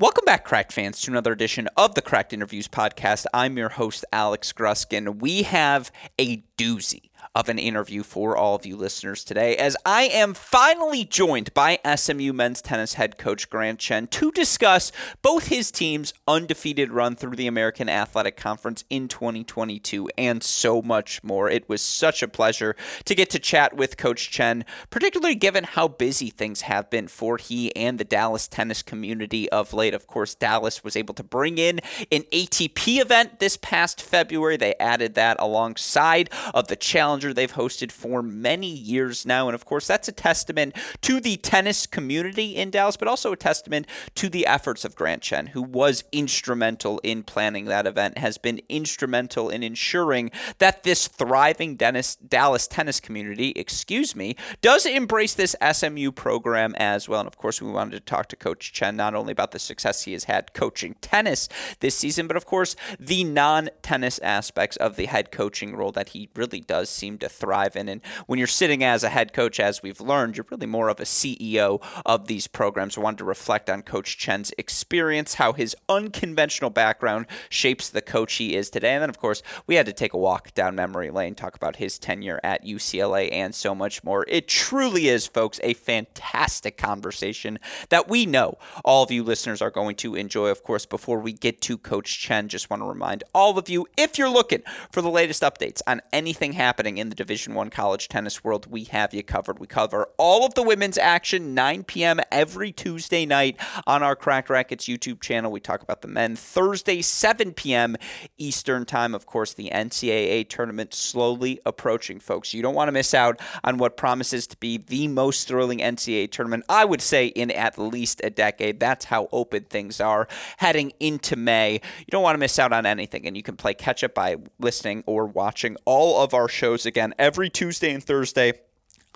Welcome back, Cracked fans, to another edition of the Cracked Interviews podcast. I'm your host, Alex Gruskin. We have a doozy of an interview for all of you listeners today, as I am finally joined by SMU men's tennis head coach Grant Chen to discuss both his team's undefeated run through the American Athletic Conference in 2022 and so much more. It was such a pleasure to get to chat with Coach Chen, particularly given how busy things have been for he and the Dallas tennis community of late. Of course, Dallas was able to bring in an ATP event this past February. They added that alongside of the challenge Challenger they've hosted for many years now. And of course, that's a testament to the tennis community in Dallas, but also a testament to the efforts of Grant Chen, who was instrumental in planning that event, has been instrumental in ensuring that this thriving Dennis, Dallas tennis community, excuse me, does embrace this SMU program as well. And of course, we wanted to talk to Coach Chen not only about the success he has had coaching tennis this season, but of course, the non tennis aspects of the head coaching role that he really does seem to thrive in. And when you're sitting as a head coach, as we've learned, you're really more of a CEO of these programs. I wanted to reflect on Coach Chen's experience, how his unconventional background shapes the coach he is today. And then, of course, we had to take a walk down memory lane, talk about his tenure at UCLA and so much more. It truly is, folks, a fantastic conversation that we know all of you listeners are going to enjoy. Of course, before we get to Coach Chen, just want to remind all of you if you're looking for the latest updates on anything happening in the Division One college tennis world, we have you covered. We cover all of the women's action 9 p.m. every Tuesday night on our Cracked Racquets YouTube channel. We talk about the men Thursday 7 p.m. Eastern time. Of course, the NCAA tournament slowly approaching, folks. You don't want to miss out on what promises to be the most thrilling NCAA tournament, I would say, in at least a decade. That's how open things are heading into May. You don't want to miss out on anything, and you can play catch up by listening or watching all of our shows again every Tuesday and Thursday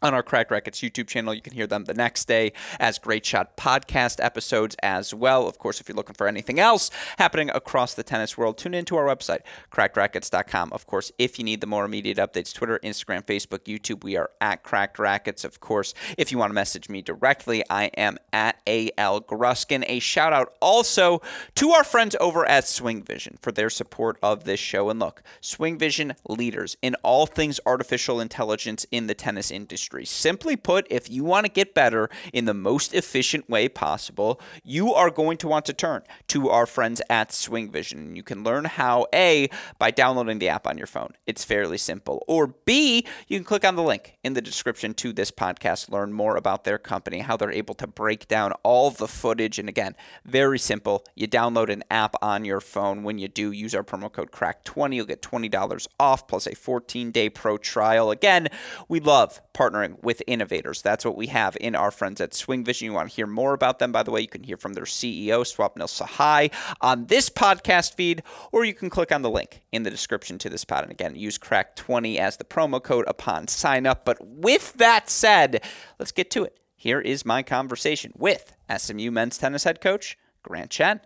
on our Cracked Racquets YouTube channel. You can hear them the next day as Great Shot podcast episodes as well. Of course, if you're looking for anything else happening across the tennis world, tune into our website, crackrackets.com. Of course, if you need the more immediate updates, Twitter, Instagram, Facebook, YouTube, we are at Cracked Racquets. Of course, if you want to message me directly, I am at AL Gruskin. A shout out also to our friends over at Swing Vision for their support of this show. And look, Swing Vision leaders in all things artificial intelligence in the tennis industry industry. Simply put, if you want to get better in the most efficient way possible, you are going to want to turn to our friends at Swing Vision. You can learn how A by downloading the app on your phone. It's fairly simple. Or B, you can click on the link in the description to this podcast, learn more about their company, how they're able to break down all the footage. And again, very simple. You download an app on your phone. When you do, use our promo code CRACK20. You'll get $20 off plus a 14 day pro trial. Again, we love partnering partnering with innovators. That's what we have in our friends at Swing Vision. You want to hear more about them, by the way, you can hear from their CEO, Swupnil Sahai, on this podcast feed, or you can click on the link in the description to this pod. And again, use crack20 as the promo code upon sign up. But with that said, let's get to it. Here is my conversation with SMU men's tennis head coach, Grant Chen.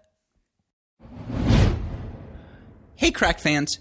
Hey, crack fans.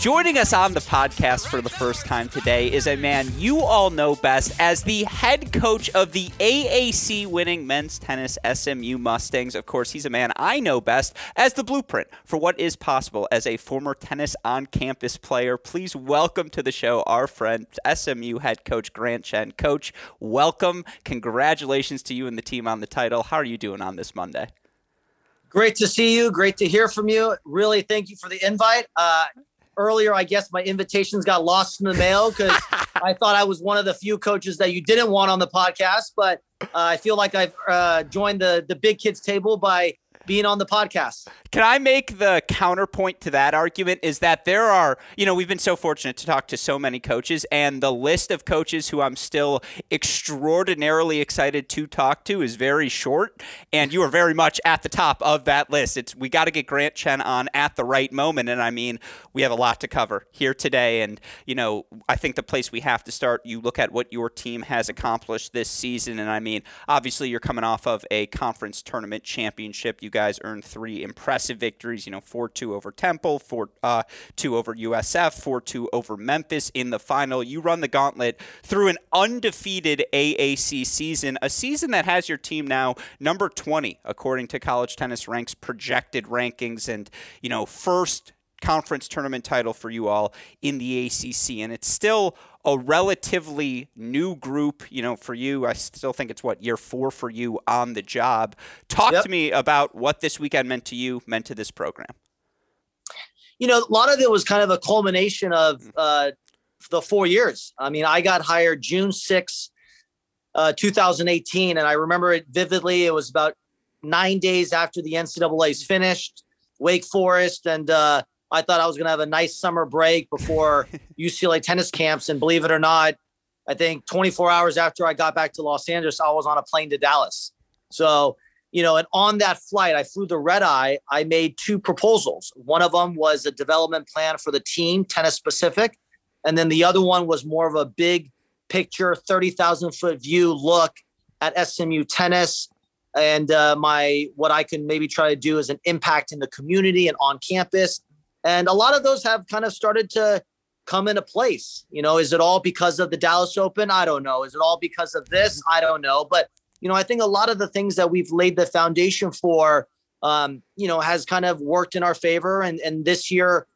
Joining us on the podcast for the first time today is a man you all know best as the head coach of the AAC winning men's tennis SMU Mustangs. Of course, he's a man I know best as the blueprint for what is possible as a former tennis on campus player. Please welcome to the show our friend, SMU head coach Grant Chen. Coach, welcome. Congratulations to you and the team on the title. How are you doing on this Monday? Great to see you. Great to hear from you. Really, thank you for the invite. Uh, earlier, I guess my invitations got lost in the mail because I thought I was one of the few coaches that you didn't want on the podcast. But uh, I feel like I've uh, joined the the big kids table by being on the podcast. Can I make the counterpoint to that argument is that there are, you know, we've been so fortunate to talk to so many coaches, and the list of coaches who I'm still extraordinarily excited to talk to is very short, and you are very much at the top of that list. It's we got to get Grant Chen on at the right moment, and I mean, we have a lot to cover here today, and you know, I think the place we have to start, you look at what your team has accomplished this season, and I mean, obviously you're coming off of a conference tournament championship. You guys earned three impressive victories. You know, four two over Temple, four uh, two over USF, four two over Memphis in the final. You run the gauntlet through an undefeated AAC season, a season that has your team now number 20 according to College Tennis Ranks projected rankings, and you know first conference tournament title for you all in the AAC. And it's still a relatively new group, you know, for you. I still think it's what year four for you on the job. Talk yep. to me about what this weekend meant to you, meant to this program. You know, a lot of it was kind of a culmination of mm-hmm. uh, the four years. I mean, I got hired June 6, uh, 2018, and I remember it vividly. It was about nine days after the NCAA's finished, Wake Forest, and uh, I thought I was going to have a nice summer break before UCLA tennis camps. And believe it or not, I think 24 hours after I got back to Los Angeles, I was on a plane to Dallas. So, you know, and on that flight, I flew the red eye. I made two proposals. One of them was a development plan for the team, tennis specific. And then the other one was more of a big picture, 30,000 foot view look at SMU tennis and uh, my what I can maybe try to do is an impact in the community and on campus and a lot of those have kind of started to come into place. You know, is it all because of the Dallas Open? I don't know. Is it all because of this? I don't know. But, you know, I think a lot of the things that we've laid the foundation for, um, you know, has kind of worked in our favor. And, and this year,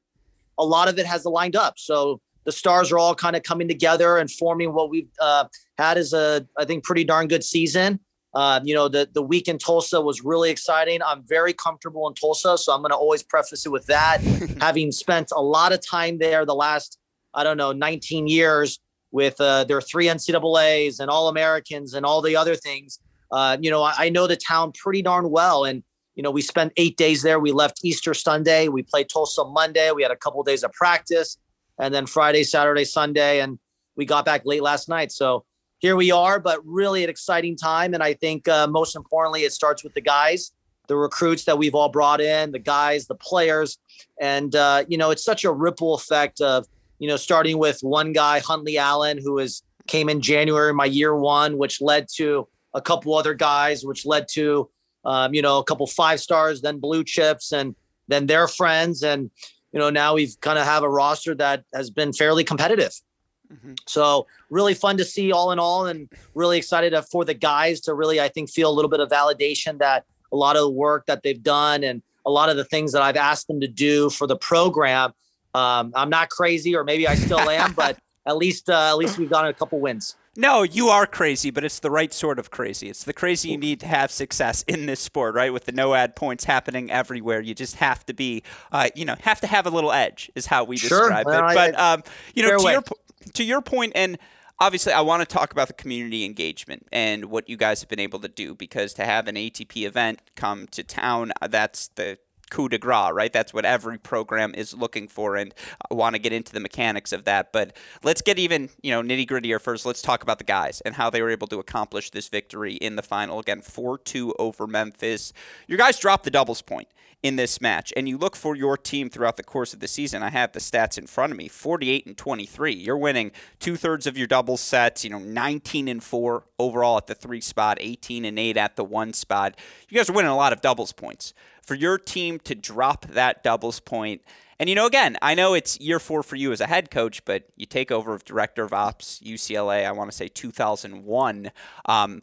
a lot of it has aligned up. So the stars are all kind of coming together and forming what we've uh, had is a, I think, pretty darn good season. Uh, you know, the the week in Tulsa was really exciting. I'm very comfortable in Tulsa, so I'm going to always preface it with that. Having spent a lot of time there the last, I don't know, 19 years with uh, their three NCAA's and All Americans and all the other things. Uh, you know, I, I, know the town pretty darn well, and you know, we spent eight days there. We left Easter Sunday. We played Tulsa Monday. We had a couple of days of practice, and then Friday, Saturday, Sunday, and we got back late last night. So here we are, but really an exciting time. And I think uh, most importantly, it starts with the guys, the recruits that we've all brought in, the guys, the players. And, uh, you know, it's such a ripple effect of, you know, starting with one guy, Huntley Allen, who is came in January, my year one, which led to a couple other guys, which led to, um, you know, a couple five stars, then blue chips, and then their friends. And, you know, now we've kind of have a roster that has been fairly competitive. Mm-hmm. So really fun to see all in all, and really excited for the guys to really, I think, feel a little bit of validation that a lot of the work that they've done and a lot of the things that I've asked them to do for the program. Um, I'm not crazy, or maybe I still am, but at least uh, at least we've gotten a couple wins. No, you are crazy, but it's the right sort of crazy. It's the crazy you need to have success in this sport, right? With the no ad points happening everywhere, you just have to be, uh, you know, have to have a little edge, is how we sure. describe well, it. But um, you know, to way. your to your point, and obviously, I want to talk about the community engagement and what you guys have been able to do because to have an ATP event come to town, uh, that's the coup de grace, right? That's what every program is looking for, and I want to get into the mechanics of that. But let's get even, you know, nitty grittier first. Let's talk about the guys and how they were able to accomplish this victory in the final. Again, 4 2 over Memphis. Your guys dropped the doubles point in this match, and you look for your team throughout the course of the season. I have the stats in front of me 48 and 23. You're winning two thirds of your doubles sets, you know, 19 and 4 overall at the three spot, 18 and 8 at the one spot. You guys are winning a lot of doubles points for your team to drop that doubles. And you know, again, I know it's year four for you as a head coach, but you take over of director of ops UCLA. I want to say 2001. Um,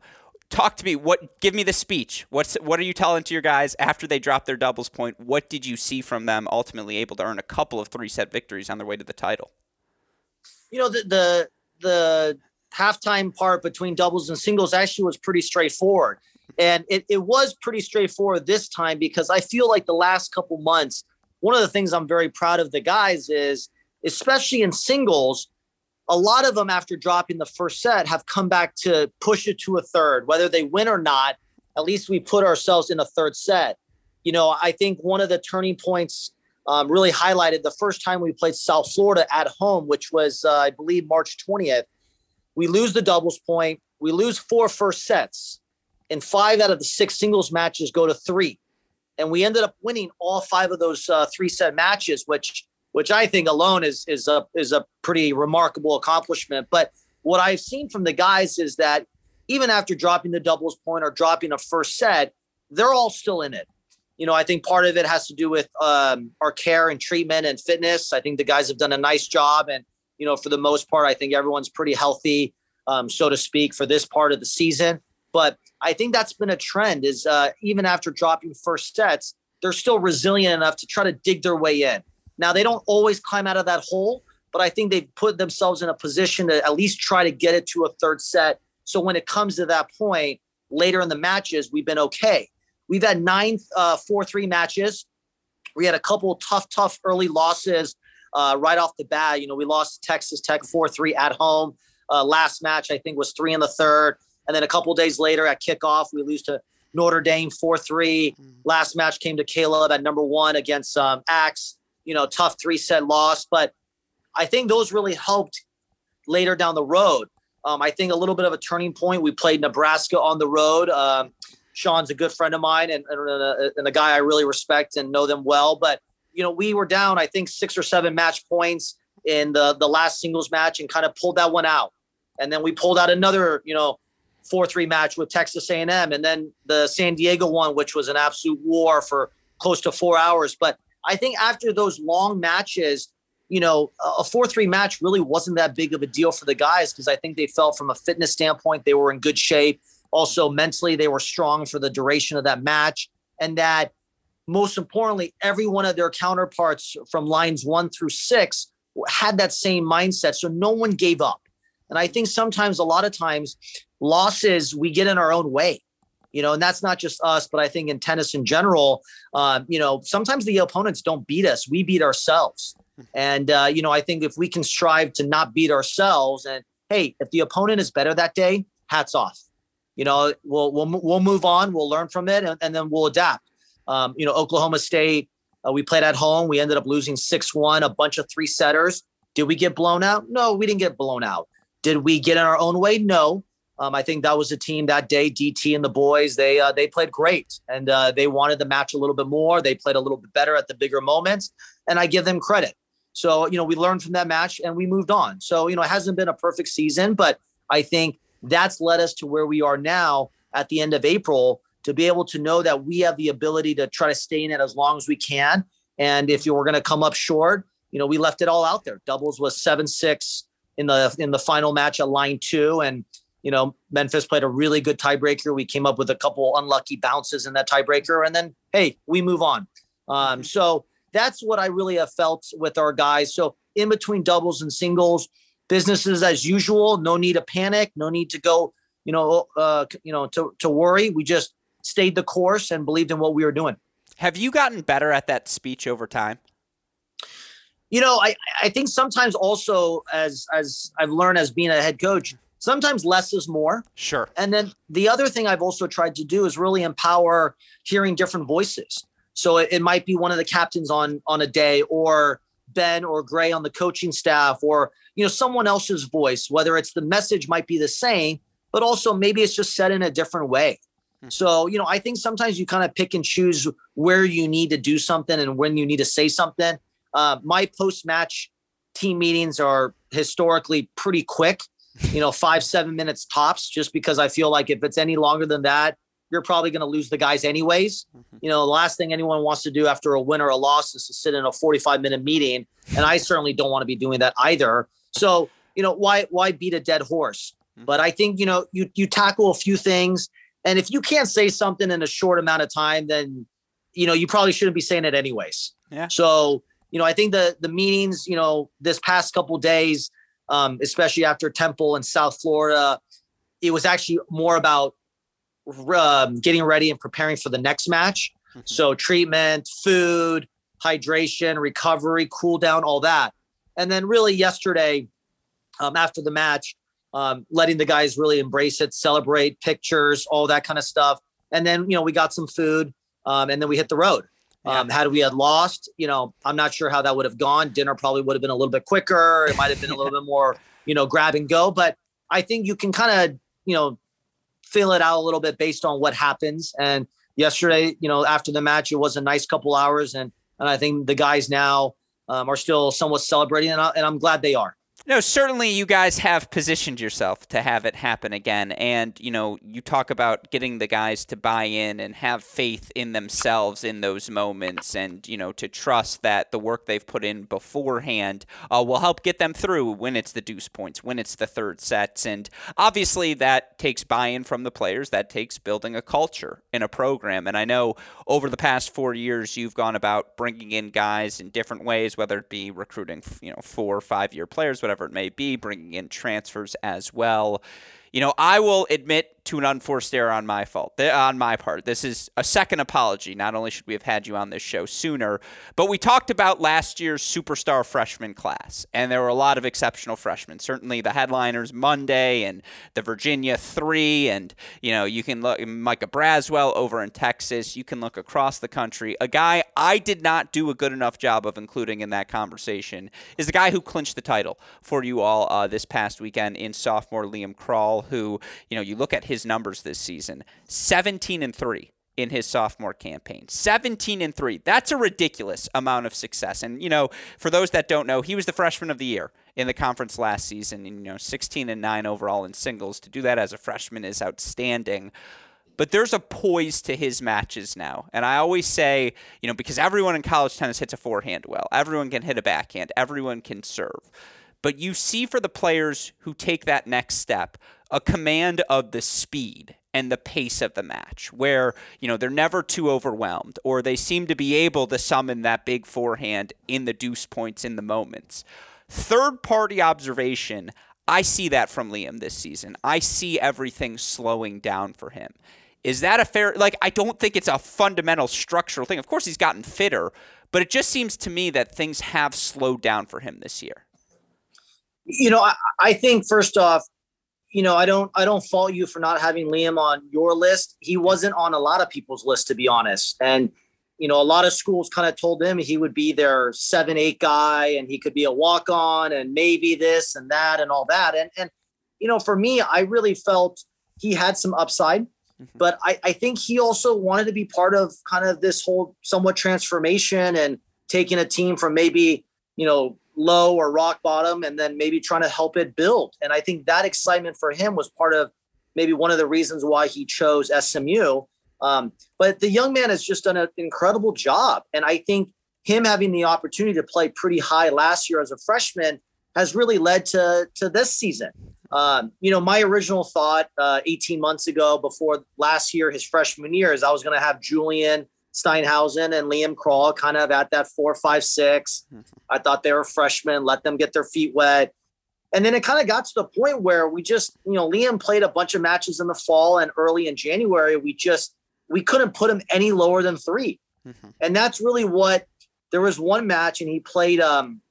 talk to me. What? Give me the speech. What's what are you telling to your guys after they drop their doubles point? What did you see from them? Ultimately, able to earn a couple of three set victories on their way to the title. You know the the the halftime part between doubles and singles actually was pretty straightforward. And it, it was pretty straightforward this time because I feel like the last couple months, one of the things I'm very proud of the guys is, especially in singles, a lot of them after dropping the first set have come back to push it to a third, whether they win or not. At least we put ourselves in a third set. You know, I think one of the turning points um, really highlighted the first time we played South Florida at home, which was, uh, I believe, March 20th. We lose the doubles point. We lose four first sets and five out of the six singles matches go to three. And we ended up winning all five of those uh, three set matches, which which I think alone is is a is a pretty remarkable accomplishment. But what I've seen from the guys is that even after dropping the doubles point or dropping a first set, they're all still in it. You know, I think part of it has to do with um, our care and treatment and fitness. I think the guys have done a nice job, and you know, for the most part, I think everyone's pretty healthy, um, so to speak, for this part of the season. But I think that's been a trend is uh, even after dropping first sets, they're still resilient enough to try to dig their way in. Now, they don't always climb out of that hole, but I think they've put themselves in a position to at least try to get it to a third set. So when it comes to that point later in the matches, we've been okay. We've had nine uh, 4 3 matches. We had a couple tough, tough early losses uh, right off the bat. You know, we lost Texas Tech 4 3 at home. Uh, last match, I think, was three in the third. And then a couple days later at kickoff, we lose to Notre Dame 4 3. Mm-hmm. Last match came to Caleb at number one against um, Axe. You know, tough three set loss. But I think those really helped later down the road. Um, I think a little bit of a turning point. We played Nebraska on the road. Um, Sean's a good friend of mine and, and, a, and a guy I really respect and know them well. But, you know, we were down, I think, six or seven match points in the, the last singles match and kind of pulled that one out. And then we pulled out another, you know, four three match with Texas A&M, and then the San Diego one, which was an absolute war for close to four hours. But I think after those long matches, you know, a four three match really wasn't that big of a deal for the guys because I think they felt from a fitness standpoint they were in good shape. Also mentally, they were strong for the duration of that match, and that most importantly, every one of their counterparts from lines one through six had that same mindset. So no one gave up. And I think sometimes, a lot of times, losses we get in our own way you know and that's not just us but i think in tennis in general uh, you know sometimes the opponents don't beat us we beat ourselves. And uh, you know i think if we can strive to not beat ourselves and hey if the opponent is better that day hats off. You know we'll we'll, we'll move on we'll learn from it and, and then we'll adapt. Um, you know oklahoma state uh, we played at home we ended up losing 6-1 a bunch of three setters. Did we get blown out? No we didn't get blown out. Did we get in our own way? No um, I think that was a team that day. DT and the boys they uh, they played great, and uh, they wanted the match a little bit more. They played a little bit better at the bigger moments, and I give them credit. So you know we learned from that match and we moved on. So you know it hasn't been a perfect season, but I think that's led us to where we are now at the end of April to be able to know that we have the ability to try to stay in it as long as we can. And if you were going to come up short, you know we left it all out there. Doubles was seven six in the in the final match at line two, and you know, Memphis played a really good tiebreaker. We came up with a couple unlucky bounces in that tiebreaker, and then hey, we move on. Um, mm-hmm. so that's what I really have felt with our guys. So in between doubles and singles, businesses as usual. No need to panic. No need to go, you know, uh, you know, to to worry. We just stayed the course and believed in what we were doing. Have you gotten better at that speech over time? You know, I I think sometimes also as as I've learned as being a head coach, sometimes less is more. Sure. And then the other thing I've also tried to do is really empower hearing different voices. So it, it might be one of the captains on on a day or Ben or Gray on the coaching staff or you know someone else's voice whether it's the message might be the same but also maybe it's just said in a different way. Hmm. So, you know, I think sometimes you kind of pick and choose where you need to do something and when you need to say something. Uh, my post match team meetings are historically pretty quick, you know, five, seven minutes tops, just because I feel like if it's any longer than that, you're probably going to lose the guys anyways. Mm-hmm. You know, the last thing anyone wants to do after a win or a loss is to sit in a 45 minute meeting. And I certainly don't want to be doing that either. So, you know, why, why beat a dead horse? Mm-hmm. But I think, you know, you, you tackle a few things. And if you can't say something in a short amount of time, then, you know, you probably shouldn't be saying it anyways. Yeah. So, you know, I think the the meetings, you know, this past couple days, um, especially after Temple and South Florida, it was actually more about um, getting ready and preparing for the next match. Mm-hmm. So treatment, food, hydration, recovery, cool down, all that. And then really yesterday, um, after the match, um, letting the guys really embrace it, celebrate pictures, all that kind of stuff. And then, you know, we got some food um, and then we hit the road. Um, had we had lost, you know, I'm not sure how that would have gone. Dinner probably would have been a little bit quicker. It might have been a little bit more, you know, grab and go. But I think you can kind of, you know, fill it out a little bit based on what happens. And yesterday, you know, after the match, it was a nice couple hours, and and I think the guys now um, are still somewhat celebrating, and, I, and I'm glad they are. No, certainly you guys have positioned yourself to have it happen again. And, you know, you talk about getting the guys to buy in and have faith in themselves in those moments and, you know, to trust that the work they've put in beforehand uh, will help get them through when it's the deuce points, when it's the third sets. And obviously that takes buy in from the players, that takes building a culture in a program. And I know over the past four years, you've gone about bringing in guys in different ways, whether it be recruiting, you know, four or five year players, whatever it may be, bringing in transfers as well. You know, I will admit to an unforced error on my fault, on my part. This is a second apology. Not only should we have had you on this show sooner, but we talked about last year's superstar freshman class, and there were a lot of exceptional freshmen. Certainly the headliners Monday and the Virginia three, and you know you can look Micah Braswell over in Texas. You can look across the country. A guy I did not do a good enough job of including in that conversation is the guy who clinched the title for you all uh, this past weekend in sophomore Liam Krall, who you know you look at his numbers this season 17 and 3 in his sophomore campaign. 17 and 3. That's a ridiculous amount of success. And you know, for those that don't know, he was the freshman of the year in the conference last season and you know, 16 and 9 overall in singles. To do that as a freshman is outstanding. But there's a poise to his matches now. And I always say, you know, because everyone in college tennis hits a forehand well. Everyone can hit a backhand. Everyone can serve. But you see for the players who take that next step, a command of the speed and the pace of the match where you know they're never too overwhelmed or they seem to be able to summon that big forehand in the deuce points in the moments. Third party observation i see that from liam this season. I see everything slowing down for him. Is that a fair like i don't think it's a fundamental structural thing. Of course he's gotten fitter but it just seems to me that things have slowed down for him this year. You know i, I think first off you know, I don't I don't fault you for not having Liam on your list. He wasn't on a lot of people's list, to be honest. And you know, a lot of schools kind of told him he would be their seven, eight guy, and he could be a walk on, and maybe this and that and all that. And and you know, for me, I really felt he had some upside, mm-hmm. but I, I think he also wanted to be part of kind of this whole somewhat transformation and taking a team from maybe you know low or rock bottom and then maybe trying to help it build. And I think that excitement for him was part of maybe one of the reasons why he chose SMU. Um, but the young man has just done an incredible job. And I think him having the opportunity to play pretty high last year as a freshman has really led to, to this season. Um, you know, my original thought uh, 18 months ago, before last year, his freshman year, is I was going to have Julian Steinhausen and Liam Krall kind of at that four, five, six. Mm-hmm. I thought they were freshmen, let them get their feet wet. And then it kind of got to the point where we just, you know, Liam played a bunch of matches in the fall and early in January. We just we couldn't put him any lower than 3 mm-hmm. and that's really what. There was one match, and he played um,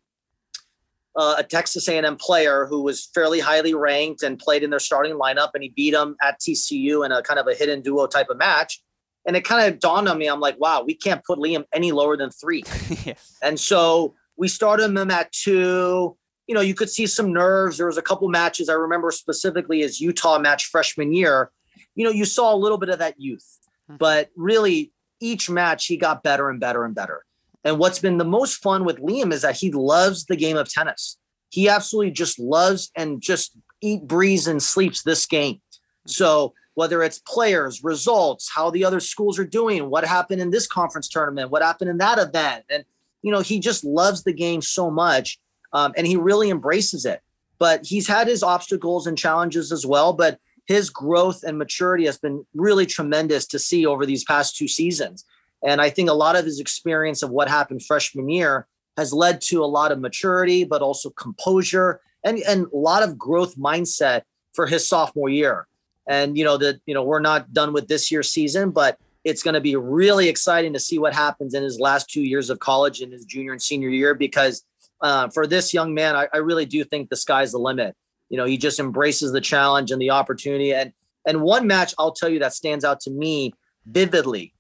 uh, a Texas A&M player who was fairly highly ranked and played in their starting lineup, and he beat him at TCU in a kind of a hidden dual type of match. And it kind of dawned on me, I'm like, wow, we can't put Liam any lower than three. yeah. And so we started him at two you know, you could see some nerves. There was a couple matches I remember specifically as Utah match freshman year. You know, you saw a little bit of that youth, hmm. but really each match he got better and better and better. And what's been the most fun with Liam is that he loves the game of tennis. He absolutely just loves and just eat, breathes, and sleeps this game. Hmm. So whether it's players, results, how the other schools are doing, what happened in this conference tournament, what happened in that event, and you know, he just loves the game so much um, and he really embraces it. But he's had his obstacles and challenges as well. But his growth and maturity has been really tremendous to see over these past two seasons. And I think a lot of his experience of what happened freshman year has led to a lot of maturity, but also composure and, and a lot of growth mindset for his sophomore year. And you know that you know we're not done with this year's season, but it's going to be really exciting to see what happens in his last two years of college in his junior and senior year because uh, for this young man, I, I, really do think the sky's the limit. You know, he just embraces the challenge and the opportunity. And and one match I'll tell you that stands out to me vividly.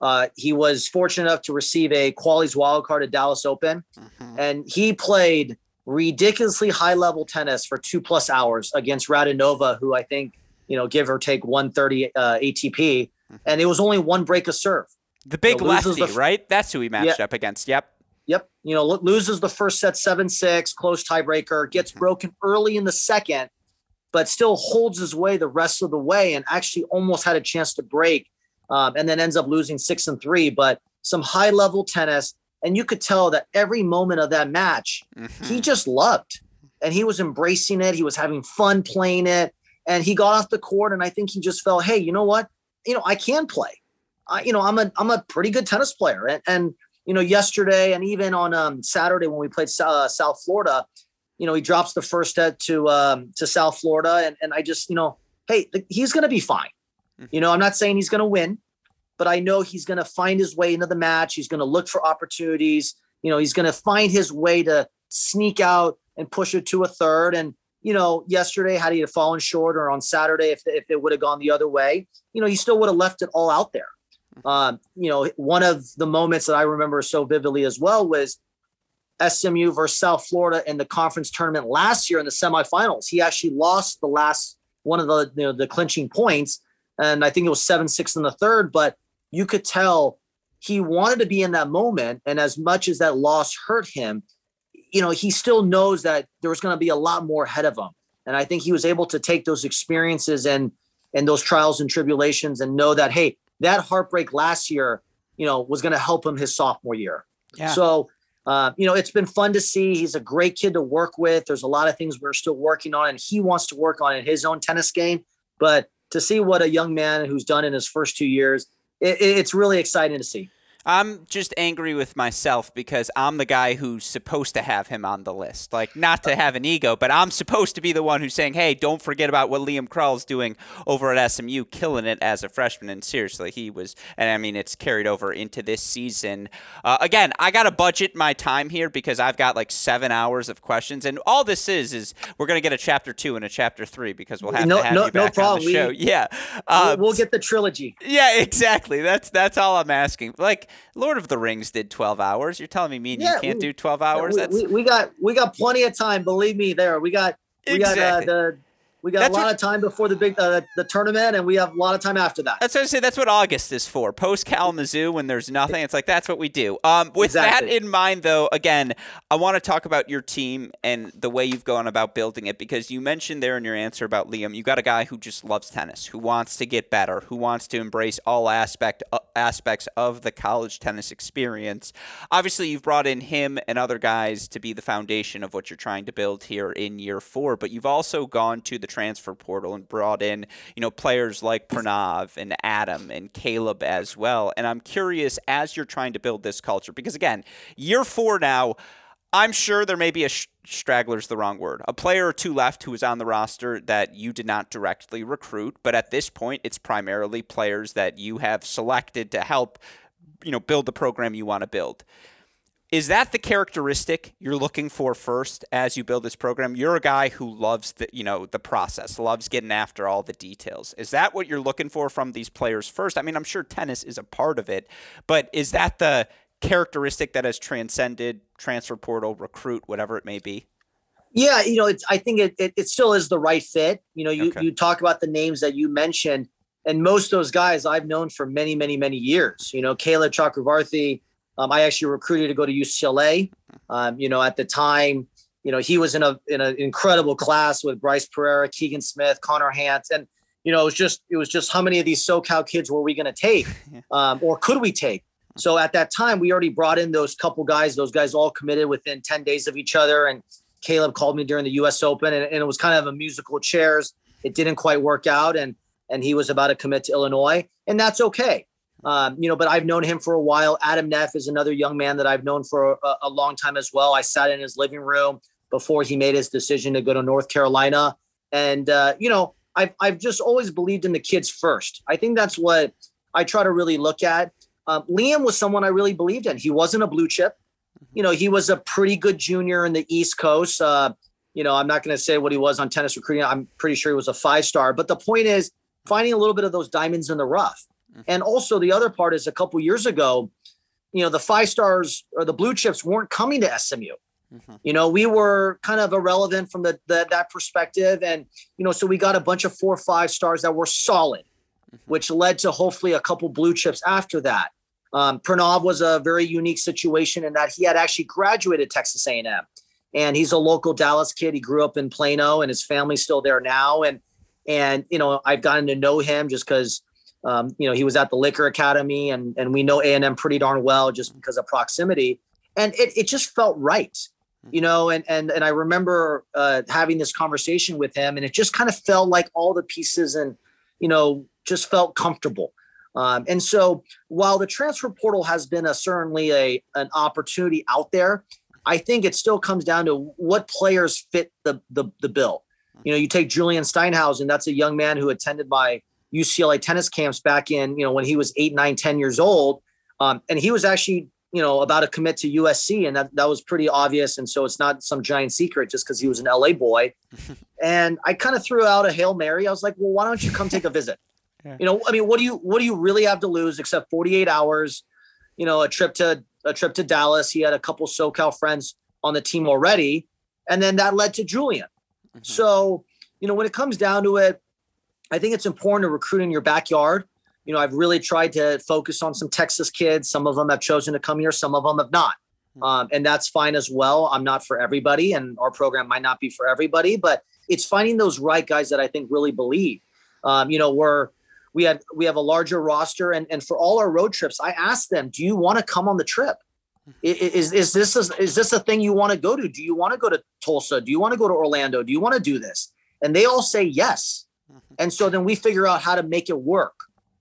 Uh, he was fortunate enough to receive a Quali's wild card at Dallas Open, mm-hmm. and he played ridiculously high level tennis for two plus hours against Radionova, who I think you know give or take 130 uh, ATP, mm-hmm. and it was only one break of serve. The big you know, lefty, the, right? That's who he matched yeah. up against. Yep. Yep. You know, loses the first set 7 6, close tiebreaker, gets mm-hmm. broken early in the second, but still holds his way the rest of the way and actually almost had a chance to break um, and then ends up losing 6 and 3. But some high level tennis. And you could tell that every moment of that match, mm-hmm. he just loved and he was embracing it. He was having fun playing it. And he got off the court. And I think he just felt, hey, you know what? You know, I can play. I, you know, I'm a I'm a pretty good tennis player, and, and you know, yesterday and even on um, Saturday when we played uh, South Florida, you know, he drops the first set to um, to South Florida, and and I just, you know, hey, he's going to be fine. Mm-hmm. You know, I'm not saying he's going to win, but I know he's going to find his way into the match. He's going to look for opportunities. You know, he's going to find his way to sneak out and push it to a third. And you know, yesterday had he fallen short, or on Saturday if if it would have gone the other way, you know, he still would have left it all out there. Um, you know, one of the moments that I remember so vividly as well was SMU versus South Florida in the conference tournament last year in the semifinals. He actually lost the last one of the you know, the clinching points, and I think it was seven six in the third. But you could tell he wanted to be in that moment, and as much as that loss hurt him, you know, he still knows that there was going to be a lot more ahead of him. And I think he was able to take those experiences and and those trials and tribulations and know that hey, that heartbreak last year, you know, was going to help him his sophomore year. Yeah. So, uh, you know, it's been fun to see. He's a great kid to work with. There's a lot of things we're still working on, and he wants to work on in his own tennis game. But to see what a young man who's done in his first two years, it, it's really exciting to see. I'm just angry with myself because I'm the guy who's supposed to have him on the list. Like, not to have an ego, but I'm supposed to be the one who's saying, hey, don't forget about what Liam Krall's doing over at SMU, killing it as a freshman. And seriously, he was, and I mean, it's carried over into this season. Uh, again, I got to budget my time here because I've got like seven hours of questions. And all this is, is we're going to get a chapter two and a chapter three because we'll have no, to have no, you back no problem. on the show. We, yeah. Uh, we'll, we'll get the trilogy. Yeah, exactly. That's, that's all I'm asking. Like, Lord of the Rings did 12 hours. You're telling me me and yeah, you can't we, do 12 hours? We, we, we, got we got plenty of time. Believe me, there we got we exactly. got uh, the we got that's a lot what, of time before the big uh, the tournament, and we have a lot of time after that. That's what I say. That's what August is for. Post Kalamazoo, when there's nothing, it's like that's what we do. Um, with exactly. that in mind, though, again, I want to talk about your team and the way you've gone about building it because you mentioned there in your answer about Liam, you got a guy who just loves tennis, who wants to get better, who wants to embrace all aspect uh, aspects of the college tennis experience. Obviously, you've brought in him and other guys to be the foundation of what you're trying to build here in year four, but you've also gone to the transfer portal and brought in, you know, players like Pranav and Adam and Caleb as well. And I'm curious as you're trying to build this culture, because again, year four now, I'm sure there may be a sh- straggler's the wrong word, a player or two left who is on the roster that you did not directly recruit, but at this point, it's primarily players that you have selected to help, you know, build the program you want to build. Is that the characteristic you're looking for first as you build this program? You're a guy who loves the, you know, the process, loves getting after all the details. Is that what you're looking for from these players first? I mean, I'm sure tennis is a part of it, but is that the characteristic that has transcended transfer portal, recruit, whatever it may be? Yeah, you know, it's. I think it, it, it still is the right fit. You know, you okay. you talk about the names that you mentioned, and most of those guys I've known for many, many, many years. You know, Caleb Chakravarthi. Um, I actually recruited to go to UCLA. Um, you know, at the time, you know, he was in a in an incredible class with Bryce Pereira, Keegan Smith, Connor Hance, and you know, it was just it was just how many of these SoCal kids were we going to take, um, or could we take? So at that time, we already brought in those couple guys. Those guys all committed within 10 days of each other. And Caleb called me during the US Open and, and it was kind of a musical chairs. It didn't quite work out. And, and he was about to commit to Illinois and that's okay. Um, you know, but I've known him for a while. Adam Neff is another young man that I've known for a, a long time as well. I sat in his living room before he made his decision to go to North Carolina. And, uh, you know, I've, I've just always believed in the kids first. I think that's what I try to really look at. Um, Liam was someone I really believed in. He wasn't a blue chip. Mm-hmm. You know, he was a pretty good junior in the East Coast. Uh, you know, I'm not going to say what he was on tennis recruiting. I'm pretty sure he was a five star. But the point is finding a little bit of those diamonds in the rough. Mm-hmm. And also the other part is a couple years ago, you know, the five stars or the blue chips weren't coming to SMU. Mm-hmm. You know, we were kind of irrelevant from the, the, that perspective, and you know, so we got a bunch of four or five stars that were solid, mm-hmm. which led to hopefully a couple blue chips after that. Um, Pranav was a very unique situation in that he had actually graduated Texas A&M, and he's a local Dallas kid. He grew up in Plano, and his family's still there now. And and you know, I've gotten to know him just because um, you know he was at the Liquor Academy, and and we know A&M pretty darn well just because of proximity. And it it just felt right, you know. And and and I remember uh, having this conversation with him, and it just kind of felt like all the pieces and you know just felt comfortable. Um, and so while the transfer portal has been a certainly a an opportunity out there, I think it still comes down to what players fit the the, the bill. You know, you take Julian Steinhausen, that's a young man who attended my UCLA tennis camps back in, you know, when he was eight, nine, 10 years old. Um, and he was actually, you know, about to commit to USC. And that, that was pretty obvious. And so it's not some giant secret just because he was an LA boy. and I kind of threw out a Hail Mary. I was like, well, why don't you come take a visit? Yeah. You know, I mean, what do you what do you really have to lose except 48 hours? You know, a trip to a trip to Dallas. He had a couple SoCal friends on the team already, and then that led to Julian. Mm-hmm. So, you know, when it comes down to it, I think it's important to recruit in your backyard. You know, I've really tried to focus on some Texas kids. Some of them have chosen to come here, some of them have not. Mm-hmm. Um, and that's fine as well. I'm not for everybody, and our program might not be for everybody, but it's finding those right guys that I think really believe. Um, you know, we're we had we have a larger roster and and for all our road trips i asked them do you want to come on the trip is is this a, is this a thing you want to go to do you want to go to tulsa do you want to go to orlando do you want to do this and they all say yes. And so then we figure out how to make it work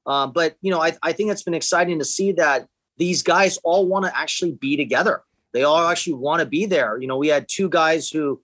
um, but you know I, I think it's been exciting to see that these guys all want to actually be together they all actually want to be there you know we had two guys who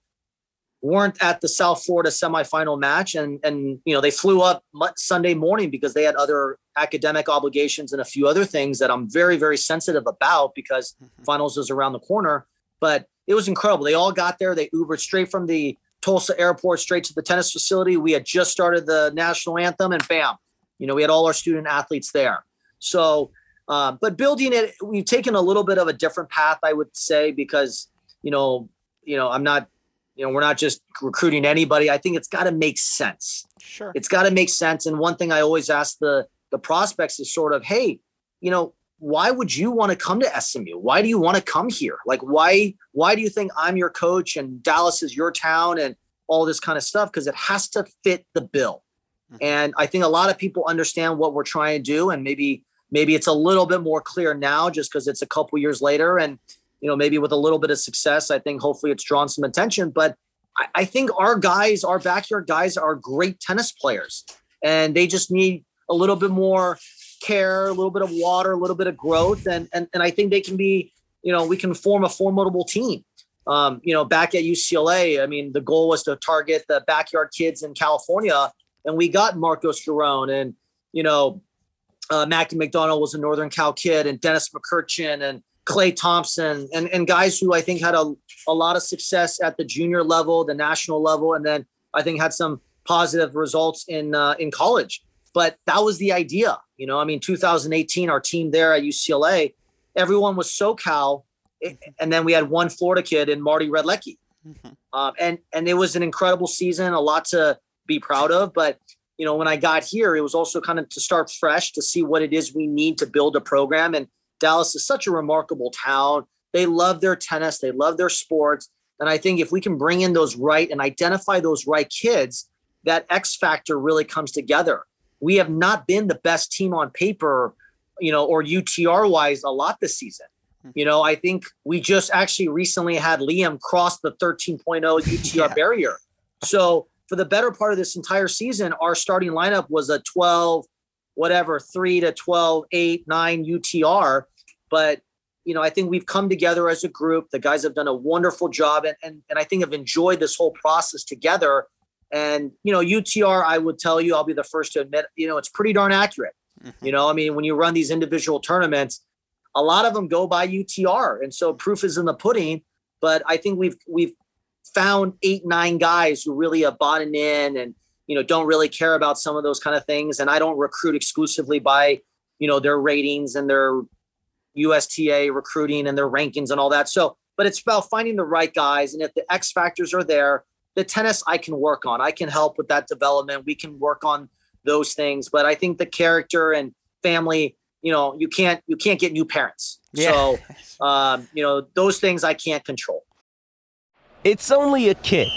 weren't at the South Florida semifinal match, and and you know they flew up Sunday morning because they had other academic obligations and a few other things that I'm very very sensitive about because mm-hmm. finals is around the corner. But it was incredible. They all got there. They Ubered straight from the Tulsa airport straight to the tennis facility. We had just started the national anthem, and bam, you know we had all our student athletes there. So, uh, but building it, we've taken a little bit of a different path, I would say, because you know, you know, I'm not you know, we're not just recruiting anybody. I think it's got to make sense. Sure. It's got to make sense. And one thing I always ask the the prospects is sort of, hey, you know, why would you want to come to SMU? Why do you want to come here? Like, why why do you think I'm your coach and Dallas is your town and all this kind of stuff? Because it has to fit the bill. Mm-hmm. And I think a lot of people understand what we're trying to do, and maybe maybe it's a little bit more clear now just because it's a couple years later and you know, maybe with a little bit of success, I think hopefully it's drawn some attention. But I, I think our guys, our backyard guys, are great tennis players, and they just need a little bit more care, a little bit of water, a little bit of growth, and and and I think they can be, you know, we can form a formidable team. Um, you know, back at UCLA, I mean, the goal was to target the backyard kids in California, and we got Marcos Giron and you know, uh, Mackie McDonald was a Northern Cal kid, and Dennis McCutcheon and Clay Thompson, and and guys who I think had a a lot of success at the junior level, the national level, and then I think had some positive results in uh, in college. But that was the idea, you know. I mean, 2018, our team there at UCLA, everyone was SoCal, and then we had one Florida kid in Marty Redlicki, mm-hmm. um, and and it was an incredible season, a lot to be proud of. But you know, when I got here, it was also kind of to start fresh to see what it is we need to build a program. And Dallas is such a remarkable town. They love their tennis, they love their sports. And I think if we can bring in those right and identify those right kids, that X factor really comes together. We have not been the best team on paper, you know, or UTR wise a lot this season. Hmm. You know, I think we just actually recently had Liam cross the 13.0 UTR yeah. barrier. So for the better part of this entire season, our starting lineup was a 12, whatever, 3 to 12, 8, 9 UTR. But, you know, I think we've come together as a group. The guys have done a wonderful job and, and, and I think have enjoyed this whole process together. And, you know, UTR, I would tell you, I'll be the first to admit, you know, it's pretty darn accurate. Mm-hmm. You know, I mean, when you run these individual tournaments, a lot of them go by UTR. And so proof is in the pudding. But I think we've we've found eight, nine guys who really have bought in and, you know, don't really care about some of those kind of things. And I don't recruit exclusively by, you know, their ratings and their USTA recruiting and their rankings and all that. So, but it's about finding the right guys. And if the X factors are there, the tennis I can work on. I can help with that development. We can work on those things. But I think the character and family, you know, you can't you can't get new parents. Yeah. So um, you know, those things I can't control. It's only a kick,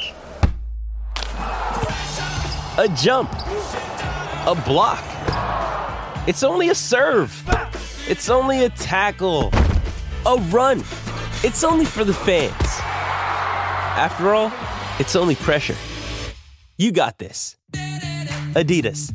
a jump, a block. It's only a serve. It's only a tackle, a run. It's only for the fans. After all, it's only pressure. You got this. Adidas.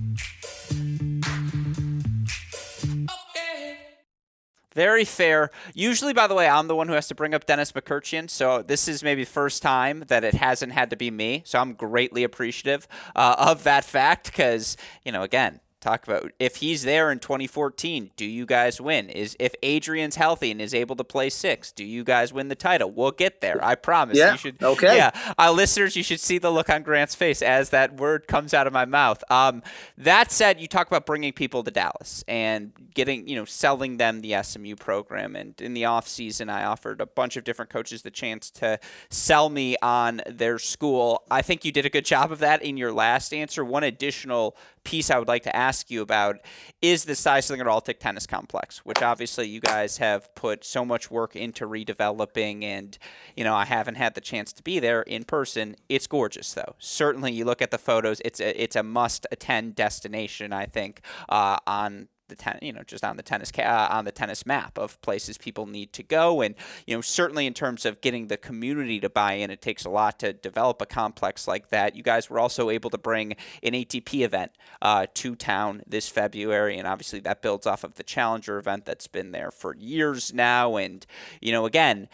Very fair. Usually, by the way, I'm the one who has to bring up Dennis McCutcheon. So this is maybe first time that it hasn't had to be me. So I'm greatly appreciative uh, of that fact because, you know, again, talk about if he's there in 2014 do you guys win? Is if adrian's healthy and is able to play six do you guys win the title? We'll get there i promise. Yeah, you should okay. yeah uh, listeners you should see the look on grant's face as that word comes out of my mouth. Um, that said you talk about bringing people to dallas and getting you know selling them the smu program. And in the off season i offered a bunch of different coaches the chance to sell me on their school. I think you did a good job of that in your last answer. One additional piece I would like to ask you about is the Styslinger Altec Tennis Complex, which obviously you guys have put so much work into redeveloping. And, you know, I haven't had the chance to be there in person. It's gorgeous, though. Certainly, you look at the photos, it's a, it's a must attend destination, I think, uh, on the ten, you know, just on the tennis ca- uh, on the tennis map of places people need to go, and you know, certainly in terms of getting the community to buy in, it takes a lot to develop a complex like that. You guys were also able to bring an ATP event uh, to town this February, and obviously that builds off of the Challenger event that's been there for years now, and you know, again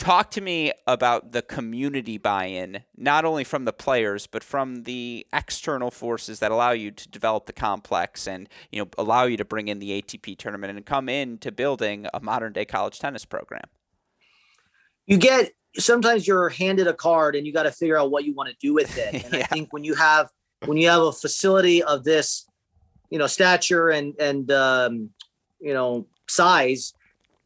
talk to me about the community buy-in not only from the players but from the external forces that allow you to develop the complex and you know allow you to bring in the ATP tournament and come into building a modern day college tennis program you get sometimes you're handed a card and you got to figure out what you want to do with it and yeah. i think when you have when you have a facility of this you know stature and and um, you know size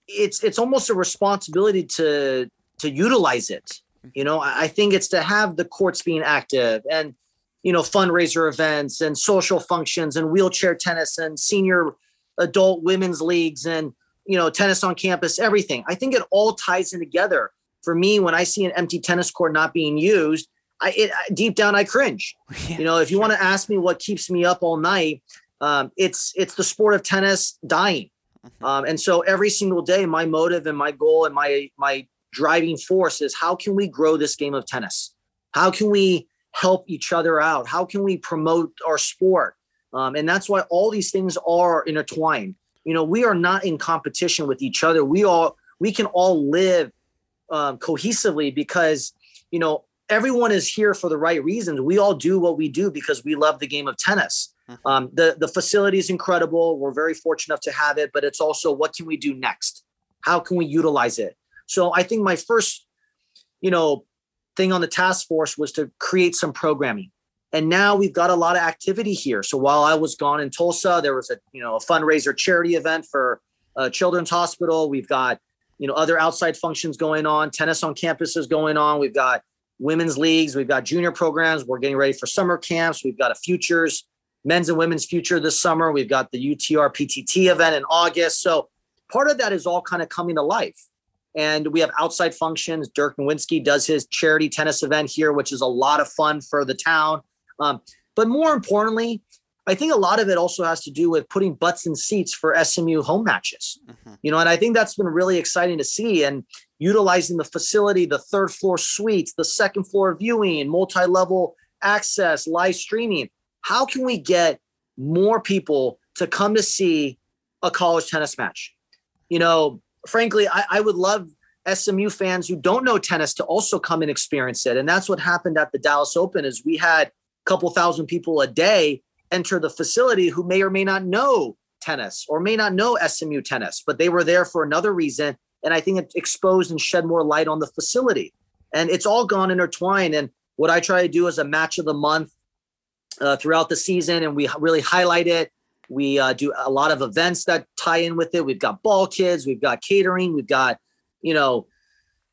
it's it's almost a responsibility to to utilize it. You know, I think it's to have the courts being active and you know fundraiser events and social functions and wheelchair tennis and senior adult women's leagues and you know tennis on campus everything. I think it all ties in together. For me when i see an empty tennis court not being used i it, deep down i cringe. Yeah, you know if you want to ask me what keeps me up all night um, it's it's the sport of tennis dying Mm-hmm. Um, and so every single day, my motive and my goal and my my driving force is how can we grow this game of tennis? How can we help each other out? How can we promote our sport? Um, and that's why all these things are intertwined. You know, we are not in competition with each other. We all we can all live um, cohesively because you know everyone is here for the right reasons. We all do what we do because we love the game of tennis. Mm-hmm. Um, the the facility is incredible. We're very fortunate enough to have it, but it's also what can we do next? How can we utilize it? So I think my first, you know, thing on the task force was to create some programming. And now we've got a lot of activity here. So while I was gone in Tulsa, there was a you know a fundraiser charity event for uh, Children's Hospital. We've got you know other outside functions going on. Tennis on campus is going on. We've got women's leagues. We've got junior programs. We're getting ready for summer camps. We've got a futures, men's and women's future this summer. We've got the UTR PTT event in August. So part of that is all kind of coming to life. And we have outside functions. Dirk Nowitzki does his charity tennis event here, which is a lot of fun for the town. Um, but more importantly, I think a lot of it also has to do with putting butts in seats for SMU home matches. Mm-hmm. You know, and I think that's been really exciting to see. And utilizing the facility, the third floor suites, the second floor viewing, multi level access, live streaming. How can we get more people to come to see a college tennis match? You know, frankly, I, I would love SMU fans who don't know tennis to also come and experience it. And that's what happened at the Dallas Open is we had a couple thousand people a day enter the facility who may or may not know tennis or may not know SMU tennis, but they were there for another reason and I think it exposed and shed more light on the facility. And it's all gone intertwined. And what I try to do is a match of the month uh, throughout the season, and we really highlight it. We uh, do a lot of events that tie in with it. We've got ball kids, we've got catering, we've got, you know,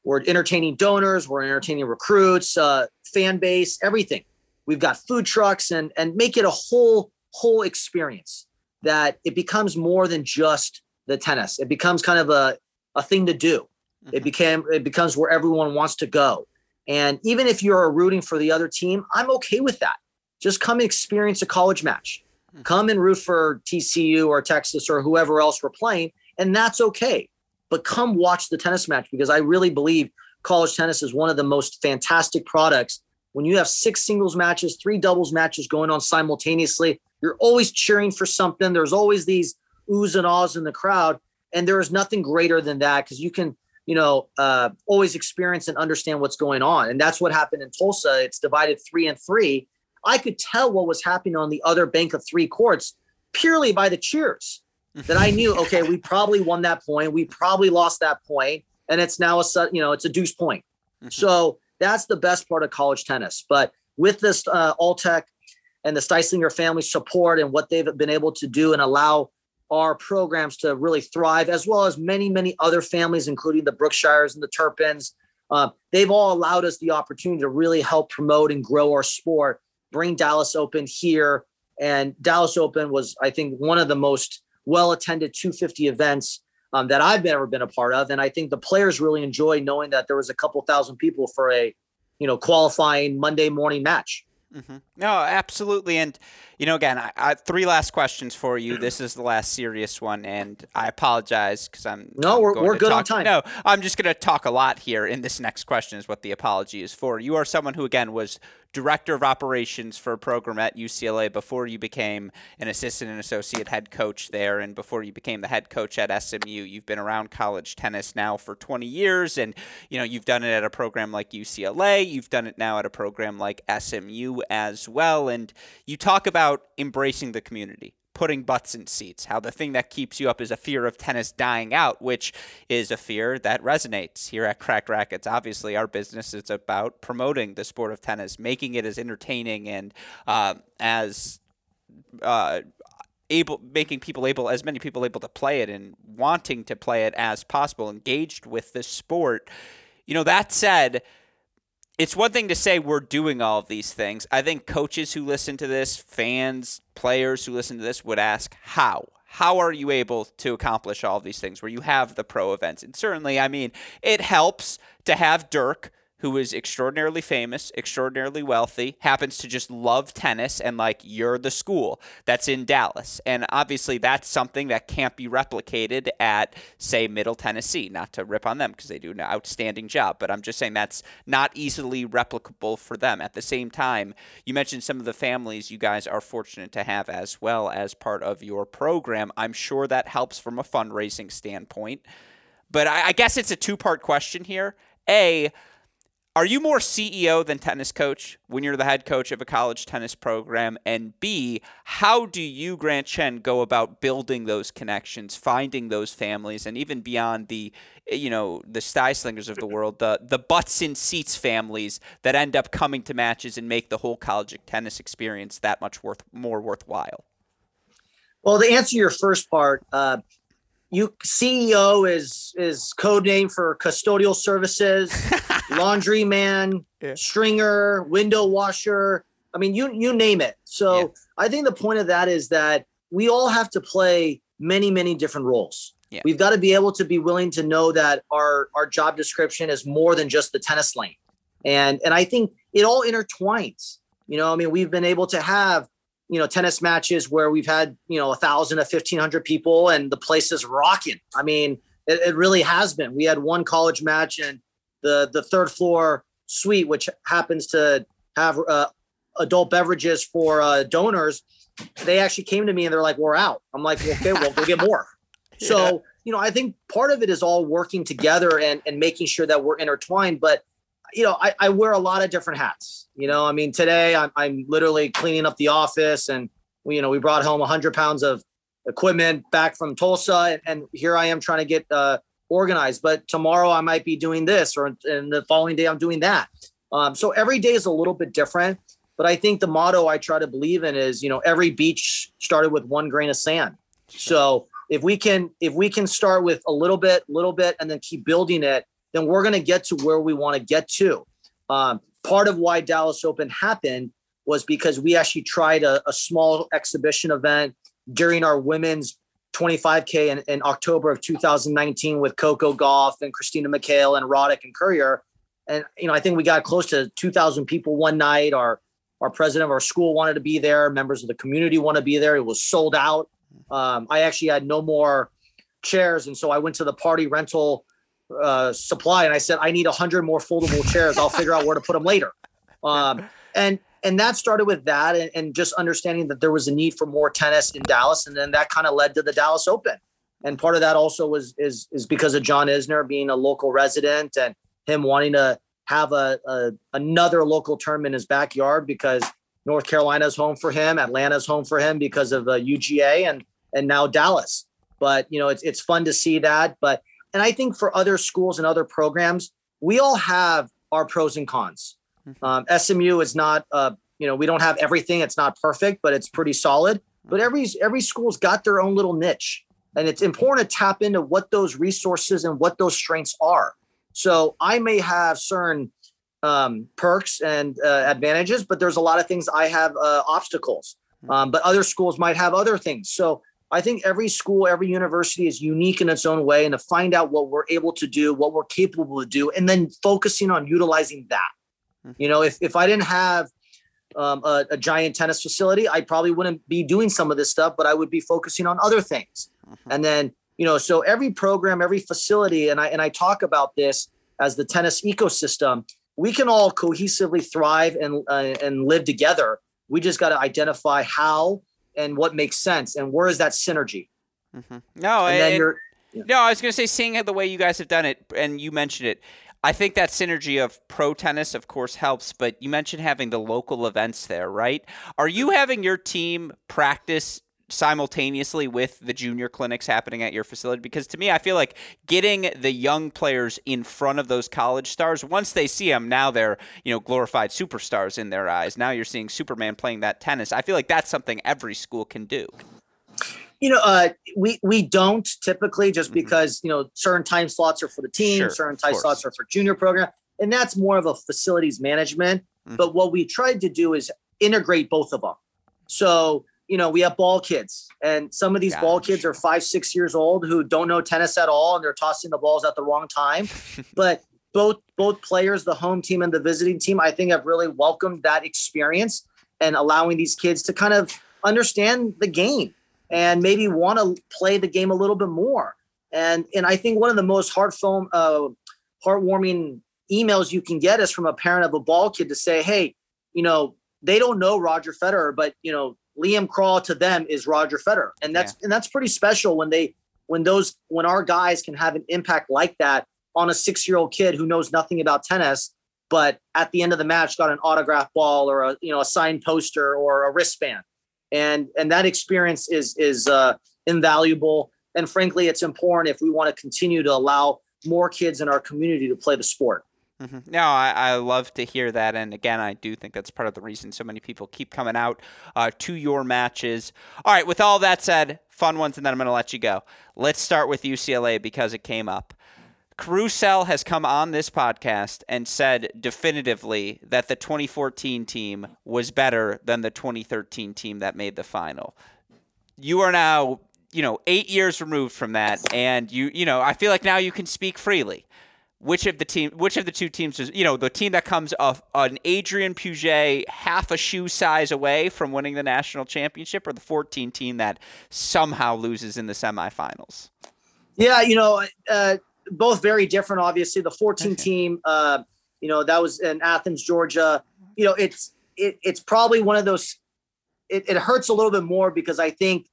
we're entertaining donors, we're entertaining recruits, uh, fan base, everything. We've got food trucks, and and make it a whole whole experience that it becomes more than just the tennis. It becomes kind of a a thing to do. Mm-hmm. It became it becomes where everyone wants to go. And even if you're rooting for the other team, I'm okay with that. Just come and experience a college match. Come and root for TCU or Texas or whoever else we're playing, and that's okay. But come watch the tennis match because I really believe college tennis is one of the most fantastic products. When you have six singles matches, three doubles matches going on simultaneously, you're always cheering for something. There's always these oohs and ahs in the crowd and there is nothing greater than that because you can you know uh, always experience and understand what's going on and that's what happened in tulsa it's divided three and three i could tell what was happening on the other bank of three courts purely by the cheers that i knew okay we probably won that point we probably lost that point and it's now a you know it's a deuce point mm-hmm. so that's the best part of college tennis but with this uh, Altec and the Styslinger family support and what they've been able to do and allow our programs to really thrive, as well as many, many other families, including the Brookshires and the Turpins. Uh, they've all allowed us the opportunity to really help promote and grow our sport, bring Dallas Open here. And Dallas Open was, I think, one of the most well attended 250 events um, that I've ever been a part of. And I think the players really enjoy knowing that there was a couple thousand people for a, you know, qualifying Monday morning match. Mm-hmm. No, absolutely. And, you know, again, I, I, three last questions for you. This is the last serious one, and I apologize because I'm. No, I'm we're, we're good talk, on time. No, I'm just going to talk a lot here, and this next question is what the apology is for. You are someone who, again, was director of operations for a program at UCLA before you became an assistant and associate head coach there, and before you became the head coach at SMU. You've been around college tennis now for 20 years, and you know you've done it at a program like UCLA. You've done it now at a program like SMU as well, and you talk about embracing the community putting butts in seats, how the thing that keeps you up is a fear of tennis dying out, which is a fear that resonates here at Cracked Racquets. Obviously, our business is about promoting the sport of tennis, making it as entertaining and uh, as uh, able making people able as many people able to play it and wanting to play it as possible engaged with the sport you know that said it's one thing to say we're doing all of these things. I think coaches who listen to this, fans, players who listen to this would ask, how? How are you able to accomplish all of these things where you have the pro events? And certainly, I mean, it helps to have Dirk who is extraordinarily famous, extraordinarily wealthy, happens to just love tennis, and like you're the school that's in Dallas. And obviously, that's something that can't be replicated at, say, Middle Tennessee. Not to rip on them because they do an outstanding job, but I'm just saying that's not easily replicable for them. At the same time, you mentioned some of the families you guys are fortunate to have as well as part of your program. I'm sure that helps from a fundraising standpoint. But I, I guess it's a two part question here A, are you more CEO than tennis coach when you're the head coach of a college tennis program? And B, how do you, Grant Chen, go about building those connections, finding those families, and even beyond the, you know, the Styslingers of the world, the the butts in seats families that end up coming to matches and make the whole college tennis experience that much worth more worthwhile? Well, to answer your first part, uh, you CEO is is code name for custodial services, laundry man, yeah. stringer, window washer. I mean, you you name it. So yeah. I think the point of that is that we all have to play many many different roles. Yeah. We've got to be able to be willing to know that our our job description is more than just the tennis lane, and and I think it all intertwines. You know, I mean, we've been able to have you know tennis matches where we've had you know a thousand to fifteen hundred people and the place is rocking. I mean, it, it, really has been. We had one college match and the the third floor suite, which happens to have uh, adult beverages for uh, donors. They actually came to me and they're like, "We're out." I'm like, "Okay, well, we'll get more." yeah. So you know, I think part of it is all working together and and making sure that we're intertwined. But you know, I, I wear a lot of different hats. You know, I mean, today I'm, I'm literally cleaning up the office and we, you know, we brought home 100 pounds of equipment back from Tulsa and, here I am trying to get uh, organized. But tomorrow I might be doing this or and the following day I'm doing that. Um, so every day is a little bit different. But I think the motto I try to believe in is, you know, every beach started with one grain of sand. So if we can if we can start with a little bit, little bit, and then keep building it, then we're going to get to where we want to get to. Um, part of why Dallas Open happened was because we actually tried a, a small exhibition event during our women's 25K in, in, October of 2019 with Coco Gauff and Christina McHale and Roddick and Courier. And, you know, I think we got close to 2,000 people one night. Our, our president of our school wanted to be there. Members of the community want to be there. It was sold out. Um, I actually had no more chairs. And so I went to the party rental uh, supply, and I said I need hundred more foldable chairs. I'll figure out where to put them later. Um, and and that started with that, and, and just understanding that there was a need for more tennis in Dallas, and then that kind of led to the Dallas Open. And part of that also was is is because of John Isner being a local resident and him wanting to have a, a another local tournament in his backyard because North Carolina's home for him, Atlanta's home for him because of the UGA, and and now Dallas. But you know, it's it's fun to see that. But and I think for other schools and other programs, we all have our pros and cons. Mm-hmm. Um, SMU is not, uh, you know, we don't have everything. It's not perfect, but it's pretty solid. But mm-hmm. every every school's got their own little niche, and it's important to tap into what those resources and what those strengths are. So I may have certain um, perks and uh, advantages, but there's a lot of things I have uh, obstacles. Mm-hmm. Um, but other schools might have other things. So I think every school, every university is unique in its own way, and to find out what we're able to do, what we're capable to do, and then focusing on utilizing that. Mm-hmm. You know, if if I didn't have um, a, a, giant tennis facility, I probably wouldn't be doing some of this stuff, but I would be focusing on other things. Mm-hmm. And then, you know, so every program, every facility, and I and I talk about this as the tennis ecosystem. We can all cohesively thrive and uh, and live together. We just got to identify how and what makes sense and where is that synergy mm-hmm. no and, and you're yeah. no i was going to say seeing the way you guys have done it and you mentioned it i think that synergy of pro tennis of course helps but you mentioned having the local events there right are you having your team practice simultaneously with the junior clinics happening at your facility? Because to me, I feel like getting the young players in front of those college stars, once they see them, now they're, you know, glorified superstars in their eyes. Now you're seeing Superman playing that tennis. I feel like that's something every school can do. You know, uh, we we don't typically just mm-hmm. because you know certain time slots are for the team, sure, certain time slots are for junior program, and that's more of a facilities management. Mm-hmm. But what we tried to do is integrate both of them. So you know, we have ball kids, and some of these Gosh. ball kids are five, six years old who don't know tennis at all, and they're tossing the balls at the wrong time. but both both players, the home team and the visiting team, I think have really welcomed that experience and allowing these kids to kind of understand the game and maybe want to play the game a little bit more. And and I think one of the most heartfelt, uh, heartwarming emails you can get is from a parent of a ball kid to say, "Hey, you know, they don't know Roger Federer, but you know, Liam Krall to them is Roger Federer, and that's yeah. and that's pretty special when they when those when our guys can have an impact like that on a six year old kid who knows nothing about tennis, but at the end of the match got an autograph ball or a you know a signed poster or a wristband, and and that experience is is uh, invaluable. And frankly, it's important if we want to continue to allow more kids in our community to play the sport. Mm-hmm. No, I, I love to hear that. And again, I do think that's part of the reason so many people keep coming out uh, to your matches. All right, with all that said, fun ones, and then I'm going to let you go. Let's start with UCLA because it came up. Karue Sell has come on this podcast and said definitively that the 2014 team was better than the 2013 team that made the final. You are now, you know, eight years removed from that, and you, you know, I feel like now you can speak freely which of the team which of the two teams is you know the team that comes off an Adrian Puget half a shoe size away from winning the national championship or the 14 team that somehow loses in the semifinals yeah you know uh, both very different obviously the 14 okay. team uh, you know that was in Athens Georgia you know it's it, it's probably one of those it, it hurts a little bit more because I think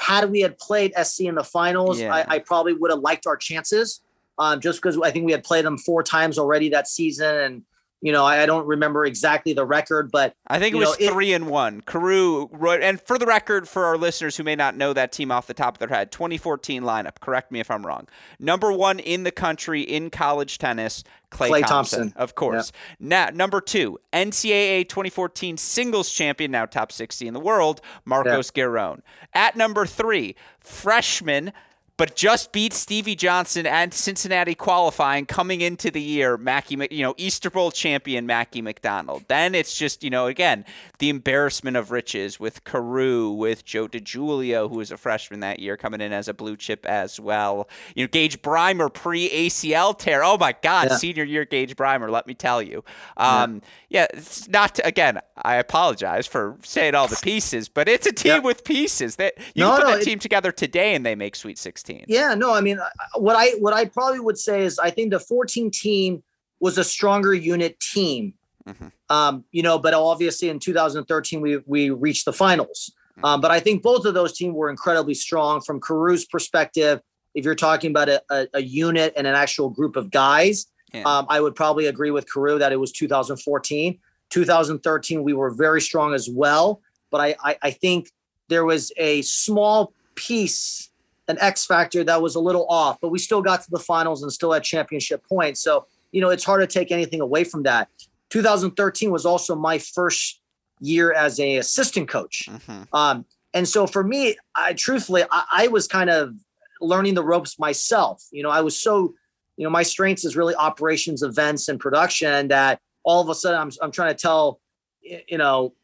had we had played SC in the finals yeah. I, I probably would have liked our chances um, just because I think we had played them four times already that season. And, you know, I, I don't remember exactly the record, but I think it was know, three it, and one. Karue, and for the record, for our listeners who may not know that team off the top of their head, 2014 lineup, correct me if I'm wrong. Number one in the country in college tennis, Clay, Klay Thompson, Thompson, of course. Now, number two, NCAA 2014 singles champion, now top 60 in the world, Marcos yeah. Giron. At number three, freshman but just beat Stevie Johnson and Cincinnati qualifying coming into the year, Mackie, you know, Easter Bowl champion Mackie McDonald. Then it's just, you know, again, the embarrassment of riches with Karue, with Joe DiGiulio, who was a freshman that year, coming in as a blue chip as well. You know, Gage Brymer pre ACL tear. Oh my God, yeah. senior year Gage Brymer, let me tell you. Um, yeah. yeah. it's not, again, I apologize for saying all the pieces, but it's a team yeah. with pieces. That You no, put no, that it, team together today and they make Sweet 16. 16. Yeah, no, I mean, what I what I probably would say is I think the 14 team was a stronger unit team. Mm-hmm. Um, you know, but obviously in 2013 we we reached the finals. Mm-hmm. Um, but I think both of those teams were incredibly strong from Karue's perspective. If you're talking about a, a, a unit and an actual group of guys, yeah. um, I would probably agree with Karue that it was 2014. 2013 we were very strong as well, but I, I, I think there was a small piece an X factor that was a little off, but we still got to the finals and still had championship points. So, you know, it's hard to take anything away from that. 2013 was also my first year as a assistant coach. Mm-hmm. Um, and so for me, I truthfully, I, I, was kind of learning the ropes myself. You know, I was so, you know, my strengths is really operations, events, and production that all of a sudden I'm, I'm trying to tell, you know,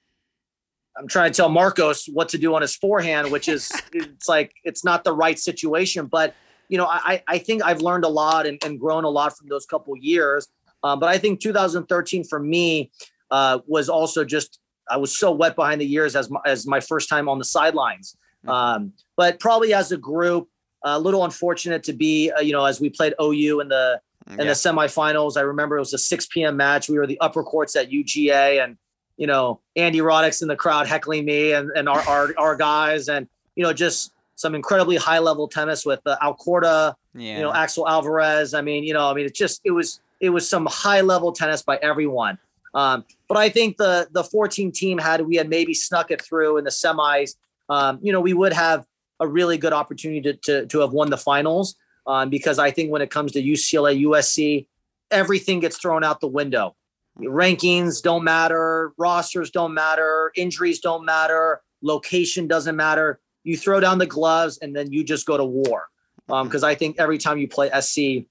I'm trying to tell Marcos what to do on his forehand, which is it's like it's not the right situation. But you know, I I think I've learned a lot and, and grown a lot from those couple years. Um, but I think 2013 for me uh, was also just I was so wet behind the ears as my, as my first time on the sidelines. Mm-hmm. Um, but probably as a group, a little unfortunate to be uh, you know as we played OU in the in yeah. the semifinals. I remember it was a 6 p.m. match. We were the upper courts at UGA and you know, Andy Roddick's in the crowd heckling me and, and our, our, our guys and, you know, just some incredibly high level tennis with uh, Alcorta, yeah. you know, Axel Alvarez. I mean, you know, I mean, it's just, it was, it was some high level tennis by everyone. Um, but I think the, the 14 team had, we had maybe snuck it through in the semis. Um, you know, we would have a really good opportunity to, to, to have won the finals um, because I think when it comes to UCLA, USC, everything gets thrown out the window rankings don't matter, rosters don't matter, injuries don't matter, location doesn't matter. You throw down the gloves and then you just go to war. Because um, I think every time you play SC,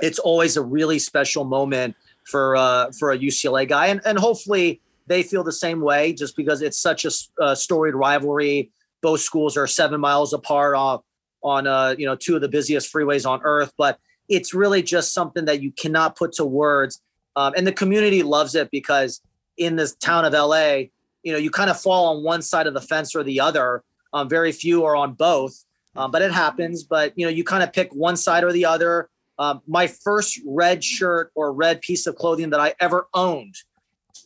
it's always a really special moment for uh, for a UCLA guy, and and hopefully they feel the same way. Just because it's such a, storied rivalry, both schools are seven miles apart on on uh, you know two of the busiest freeways on earth, but it's really just something that you cannot put to words um, and the community loves it because in this town of LA, you know, you kind of fall on one side of the fence or the other. Um, very few are on both, um, but it happens. But you know, you kind of pick one side or the other. Um, my first red shirt or red piece of clothing that I ever owned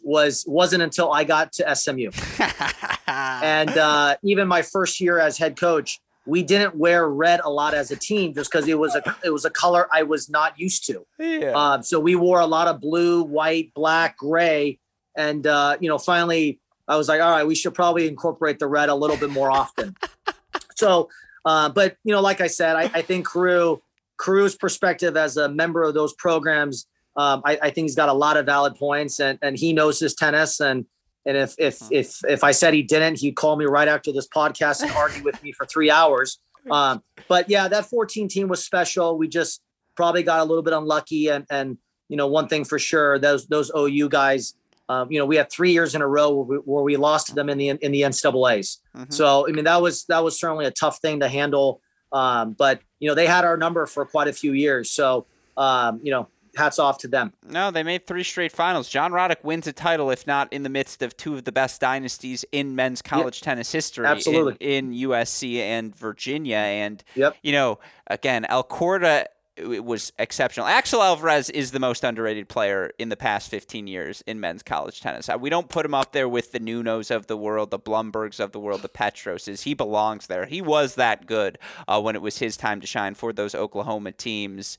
was wasn't until I got to SMU, and uh, even my first year as head coach we didn't wear red a lot as a team just because it was a it was a color I was not used to. Yeah. Um, so we wore a lot of blue, white, black, gray, and uh, you know, finally I was like, all right, we should probably incorporate the red a little bit more often. so, uh, but you know, like I said, I, I think Karue Karue's perspective as a member of those programs, um, I, I think he's got a lot of valid points, and and he knows his tennis and. And if if if if I said he didn't, he'd call me right after this podcast and argue with me for three hours. Um, but yeah, that 14 team was special. We just probably got a little bit unlucky, and and you know one thing for sure, those those OU guys, um, you know, we had three years in a row where we, where we lost to them in the in the NCAA's. Mhm. So I mean that was that was certainly a tough thing to handle. Um, but you know they had our number for quite a few years. So um, you know hats off to them. No, they made three straight finals. John Roddick wins a title, if not in the midst of two of the best dynasties in men's college tennis history. absolutely. In, USC and Virginia. And, Yep. you know, again, Alcorta was exceptional. Axel Alvarez is the most underrated player in the past 15 years in men's college tennis. Uh, We don't put him up there with the Nunos of the world, the Blumbergs of the world, the Petroses. He belongs there. He was that good uh, when it was his time to shine for those Oklahoma teams.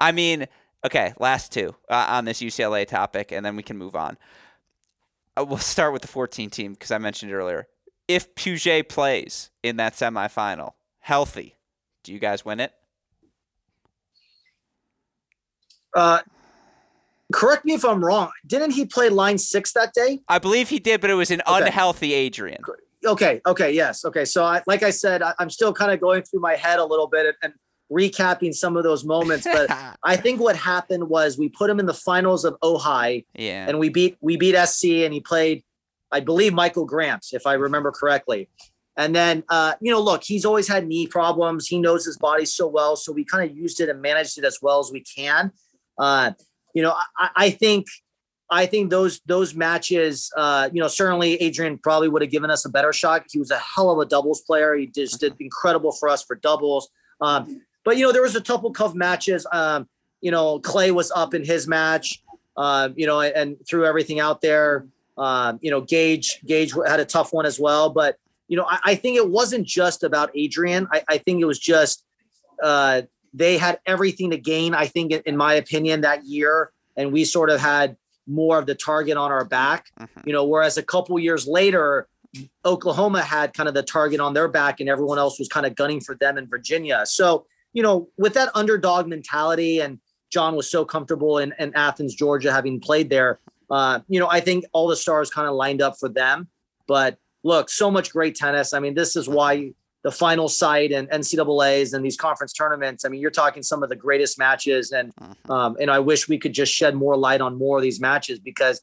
I mean, okay, last two uh, on this UCLA topic, and then we can move on. Uh, we'll start with the 14 team because I mentioned it earlier. If Puget plays in that semifinal, healthy, do you guys win it? Uh, correct me if I'm wrong. Didn't he play line six that day? I believe he did, but it was an Okay. unhealthy Adrian. Okay. Okay. Yes. Okay. So, I, like I said, I, I'm still kind of going through my head a little bit and, and recapping some of those moments. But I think what happened was we put him in the finals of Ojai, yeah. and we beat we beat SC, and he played, I believe, Michael Gramps, if I remember correctly. And then, uh, you know, look, he's always had knee problems. He knows his body so well, so we kind of used it and managed it as well as we can. Uh, you know, I, I think, I think those those matches, uh, you know, certainly Adrian probably would have given us a better shot. He was a hell of a doubles player. He just did incredible for us for doubles. Um, but you know, there was a couple of matches. Um, you know, Clay was up in his match. Um, you know, and, threw everything out there. Um, you know, Gage Gage had a tough one as well. But you know, I, I think it wasn't just about Adrian. I, I think it was just uh, they had everything to gain. I think, in, my opinion, that year, and we sort of had more of the target on our back. Mhm. You know, whereas a couple years later, Oklahoma had kind of the target on their back, and everyone else was kind of gunning for them in Virginia. So, you know, with that underdog mentality, and John was so comfortable in, in Athens, Georgia, having played there. Uh, you know, I think all the stars kind of lined up for them. But look, so much great tennis. I mean, this is why the final site and NCAA's and these conference tournaments. I mean, you're talking some of the greatest matches, and um, and I wish we could just shed more light on more of these matches because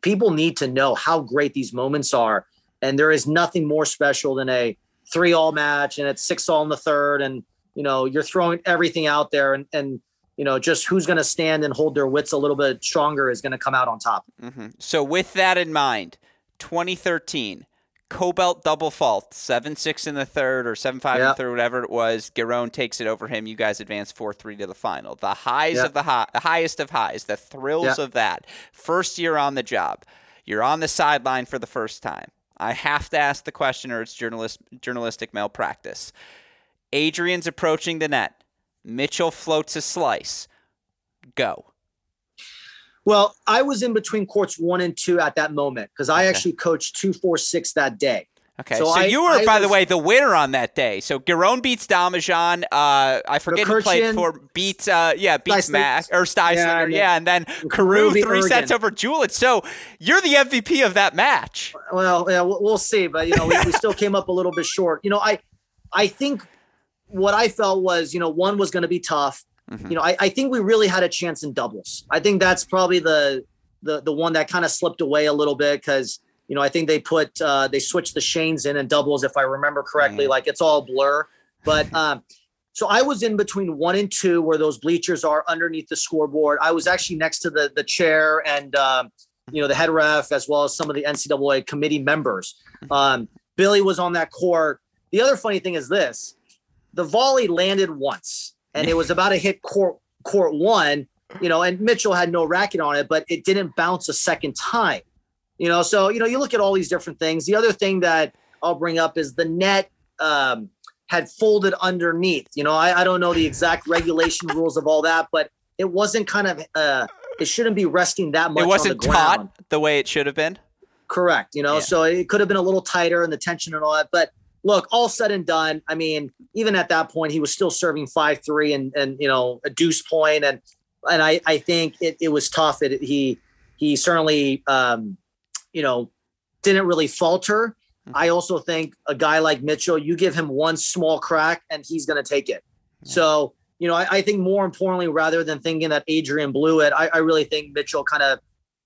people need to know how great these moments are. And there is nothing more special than a three all match, and it's six all in the third, and you know you're throwing everything out there, and and you know just who's going to stand and hold their wits a little bit stronger is going to come out on top. hmm So with that in mind, 2013, Kobelt double fault, seven six in the third or seven five in the third, whatever it was. Giron takes it over him. You guys advance four three to the final. The highs Yeah. of the high, the highest of highs, the thrills Yeah. of that. First year on the job, you're on the sideline for the first time. I have to ask the question, or it's journalist journalistic malpractice. Adrian's approaching the net. Mitchell floats a slice. Go. Well, I was in between courts one and two at that moment because I Okay. actually coached two four six that day. Okay, so, So I- you were, I by the way, the winner on that day. So Giron beats Domijan. Uh, I forget who played for beats. Uh, yeah, beats Mac or Styslinger. Yeah, Yeah, and then Karue three sets over Juliet. So you're the MVP of that match. Well, yeah, we'll, we'll see, but you know, we, we still came up a little bit short. You know, I, I think what I felt was, you know, one was going to be tough. Mhm. You know, I, I think we really had a chance in doubles. I think that's probably the the the one that kind of slipped away a little bit because you know I think they put uh, they switched the Shanes in and doubles if I remember correctly. Yeah. Like it's all blur, but um, so I was in between one and two where those bleachers are underneath the scoreboard. I was actually next to the the chair and um, you know the head ref as well as some of the NCAA committee members. Um, Billy was on that court. The other funny thing is this: the volley landed once, and it was about to hit court court one. You know, and Mitchell had no racket on it, but it didn't bounce a second time. You know, so you know you look at all these different things. The other thing that I'll bring up is the net. Um, had folded underneath. You know, I, I don't know the exact regulation rules of all that, but it wasn't kind of uh it shouldn't be resting that much. It wasn't on the taut the way it should have been. Correct. You know, Yeah. so it could have been a little tighter and the tension and all that. But look, all said and done, I mean, even at that point, he was still serving five three and and you know a deuce point and and I I think it it was tough. It he he certainly um you know didn't really falter. I also think a guy like Mitchell, you give him one small crack and he's going to take it. So you know, I, I think more importantly, rather than thinking that Adrian blew it, I, I really think Mitchell kind of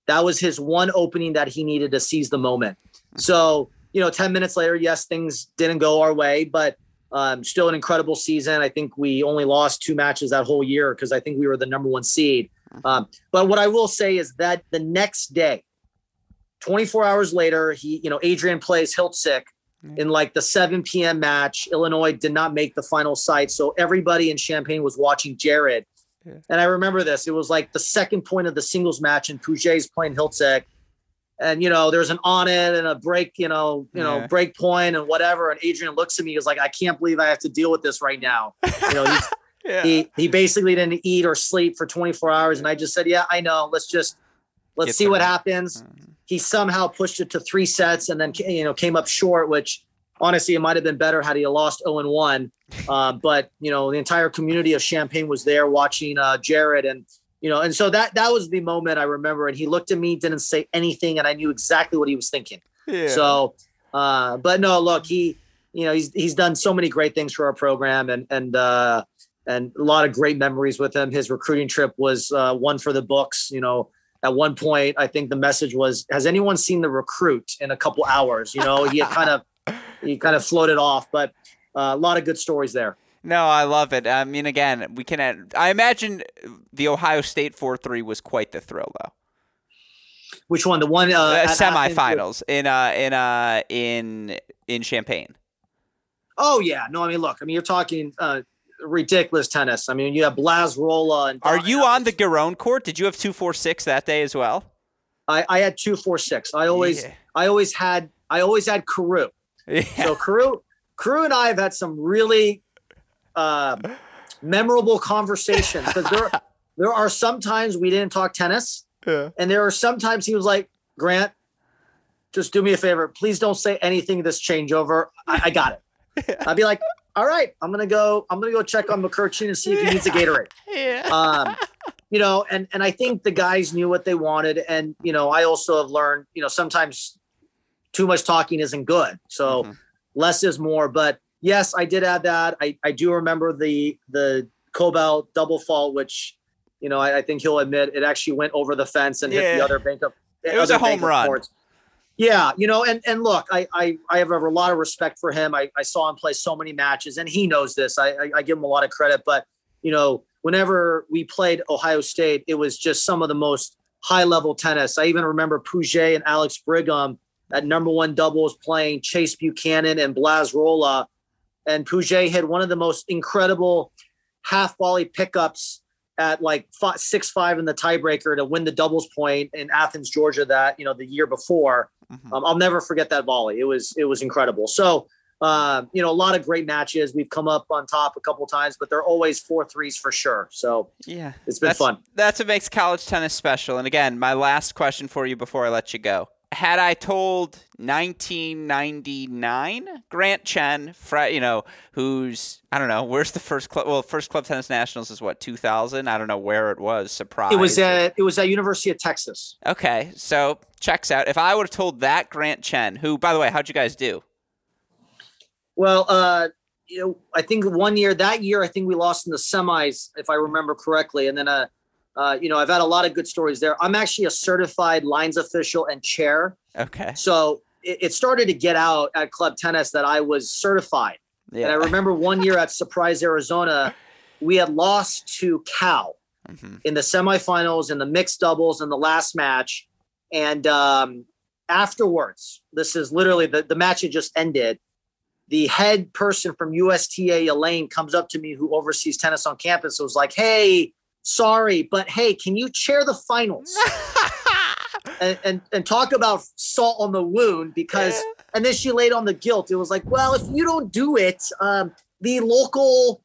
that was his one opening that he needed to seize the moment. So, you know, 10 minutes later, yes, things didn't go our way, but um, still an incredible season. I think we only lost two matches that whole year because I think we were the number one seed. Um, but what I will say is that the next day, 24 hours later, he, you know, Adrian plays Hiltzik in like the 7 p.m. match. Illinois did not make the final site. So everybody in Champaign was watching Jared. Yeah. And I remember this. It was like the second point of the singles match, and Puget's playing Hiltzik. And you know, there's an on it and a break, you know, you know, break point and whatever. And Adrian looks at me, he's like, I can't believe I have to deal with this right now. You know, he's Yeah. he he basically didn't eat or sleep for 24 hours. And I just said, Yeah, I know. Let's just let's Get see what happens. Mhm. He somehow pushed it to three sets and then you know came up short, which honestly it might have been better had he lost 0 and 1. Uh, but you know, the entire community of Champaign was there watching uh, Jared and you know, and so that that was the moment I remember. And he looked at me, didn't say anything, and I knew exactly what he was thinking. Yeah. So, uh, but no, look, he, you know, he's he's done so many great things for our program, and and uh, and a lot of great memories with him. His recruiting trip was uh, one for the books. You know, at one point, I think the message was, "Has anyone seen the recruit?" In a couple hours, you know, he had kind of he kind of floated off, but uh, a lot of good stories there. No, I love it. I mean, again, we can. Add, I imagine the Ohio State four three was quite the thrill, though. Which one? The one uh, Uh, at Athens with- semifinals in uh in uh in in Champaign. Oh yeah, no, I mean, look, I mean, you're talking uh, ridiculous tennis. I mean, you have Blaz Rola and Are Don you on the. Giron court? Did you have two four six that day as well? I, I had two four six. I always Yeah. I always had I always had Karue. Yeah. So Karue Karue and I have had some really uh, memorable conversations because there there are sometimes we didn't talk tennis, Yeah. and there are sometimes he was like, Grant, just do me a favor, please don't say anything this changeover. I, I got it. I'd be like, all right, I'm gonna go. I'm gonna go check on Mkrtchian and see if he needs a Gatorade Yeah. um, you know, and and I think the guys knew what they wanted, and you know, I also have learned, you know, sometimes too much talking isn't good, so Mhm. less is more. But yes, I did add that. I I do remember the the Kobelt double fault, which you know I, I think he'll admit it actually went over the fence and hit the other bank of. It was a other home run. courts. Yeah, you know, and and look, I I I have a lot of respect for him. I, I saw him play so many matches, and he knows this. I, I I give him a lot of credit, but you know, whenever we played Ohio State, it was just some of the most high level tennis. I even remember Puget and Alex Brigham at number one doubles playing Chase Buchanan and Blaz Rola, and Puget had one of the most incredible half volley pickups at like five, six five in the tiebreaker to win the doubles point in Athens, Georgia. That you know the year before. Mhm. Um, I'll never forget that volley. It was it was incredible. So uh, you know, a lot of great matches. We've come up on top a couple times, but they're always four threes for sure. So Yeah. it's been that's, fun. That's what makes college tennis special. And again, my last question for you before I let you go. Had I told 1999 Grant Chen, you know, who's I don't know, where's the first club? Well, first club tennis nationals is what 2000. I don't know where it was. Surprise. It was at it was at University of Texas. okay. So checks out. If I would have told that Grant Chen, who by the way, how'd you guys do? Well, uh, you know, I think one year that year, I think we lost in the semis, if I remember correctly. And then, uh, uh, you know, I've had a lot of good stories there. I'm actually a certified lines official and chair. Okay. So it, it started to get out at club tennis that I was certified. Yeah. And I remember one year at Surprise, Arizona, we had lost to Cal mm-hmm. in the semifinals in the mixed doubles in the last match. And um, afterwards, this is literally the, the match had just ended. The head person from USTA, Elaine, comes up to me who oversees tennis on campus. was like, Hey, sorry, but hey, can you chair the finals? and, and, and talk about salt on the wound because and then she laid on the guilt. It was like, well, if you don't do it, um, the local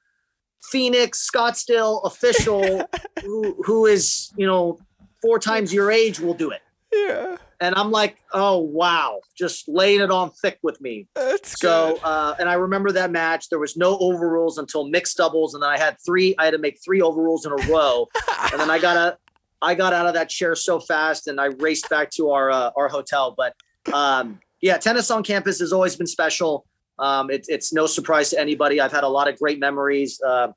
Phoenix Scottsdale official who who is you know four times your age will do it. Yeah. And I'm like, oh wow, just laying it on thick with me. That's So, uh, and I remember that match. There was no overrules until mixed doubles, and then I had three. I had to make three overrules in a row, and then I got a, I got out of that chair so fast, and I raced back to our uh, our hotel. But um, yeah, tennis on campus has always been special. Um, it, it's no surprise to anybody. I've had a lot of great memories. Uh,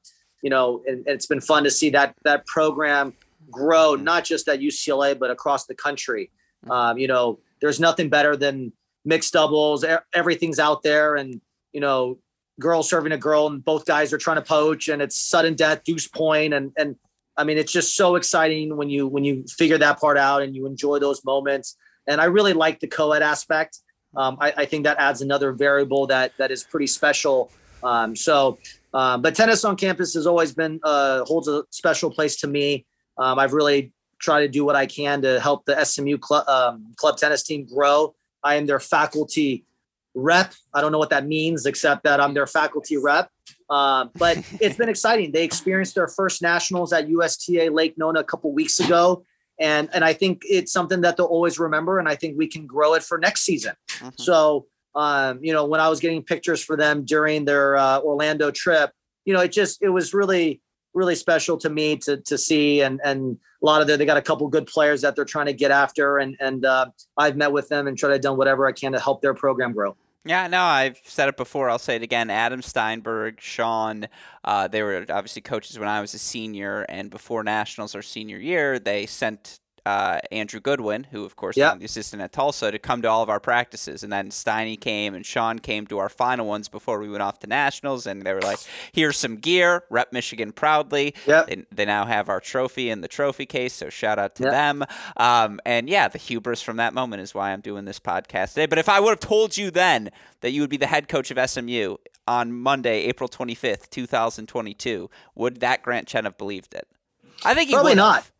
you know, and, and it's been fun to see that that program grow, not just at UCLA but across the country. Um, you know, there's nothing better than mixed doubles. Everything's out there, and you know, girl serving a girl, and both guys are trying to poach, and it's sudden death, deuce point, and and I mean, it's just so exciting when you when you figure that part out and you enjoy those moments. And I really like the co-ed aspect. Um, I, I think that adds another variable that that is pretty special. Um, so, um, but tennis on campus has always been uh, holds a special place to me. Um, I've really tried to do what I can to help the SMU club um, club tennis team grow. I am their faculty rep. I don't know what that means, except that I'm their faculty rep. Uh, but it's been exciting. They experienced their first nationals at USTA Lake Nona a couple weeks ago, and and I think it's something that they'll always remember. And I think we can grow it for next season. Mhm. So, um, you know, when I was getting pictures for them during their uh, Orlando trip, you know, it just it was really really special to me to to see and and a lot of the, they got a couple good players that they're trying to get after and and uh, I've met with them and tried to done whatever I can to help their program grow. Yeah, no, I've said it before. I'll say it again. Adam Steinberg, Sean, uh, they were obviously coaches when I was a senior, and before nationals our senior year, they sent uh, Andrew Goodwin, who of course is the assistant at Tulsa, to come to all of our practices, and then Steiny came and Sean came to our final ones before we went off to nationals, and they were like, "Here's some gear, rep Michigan proudly." Yep. They, they now have our trophy in the trophy case, so shout out to Yep. them. Um, and yeah, the hubris from that moment is why I'm doing this podcast today. But if I would have told you then that you would be the head coach of SMU on Monday, April 25th, 2022, would that Grant Chen have believed it? I think he Probably would not. have.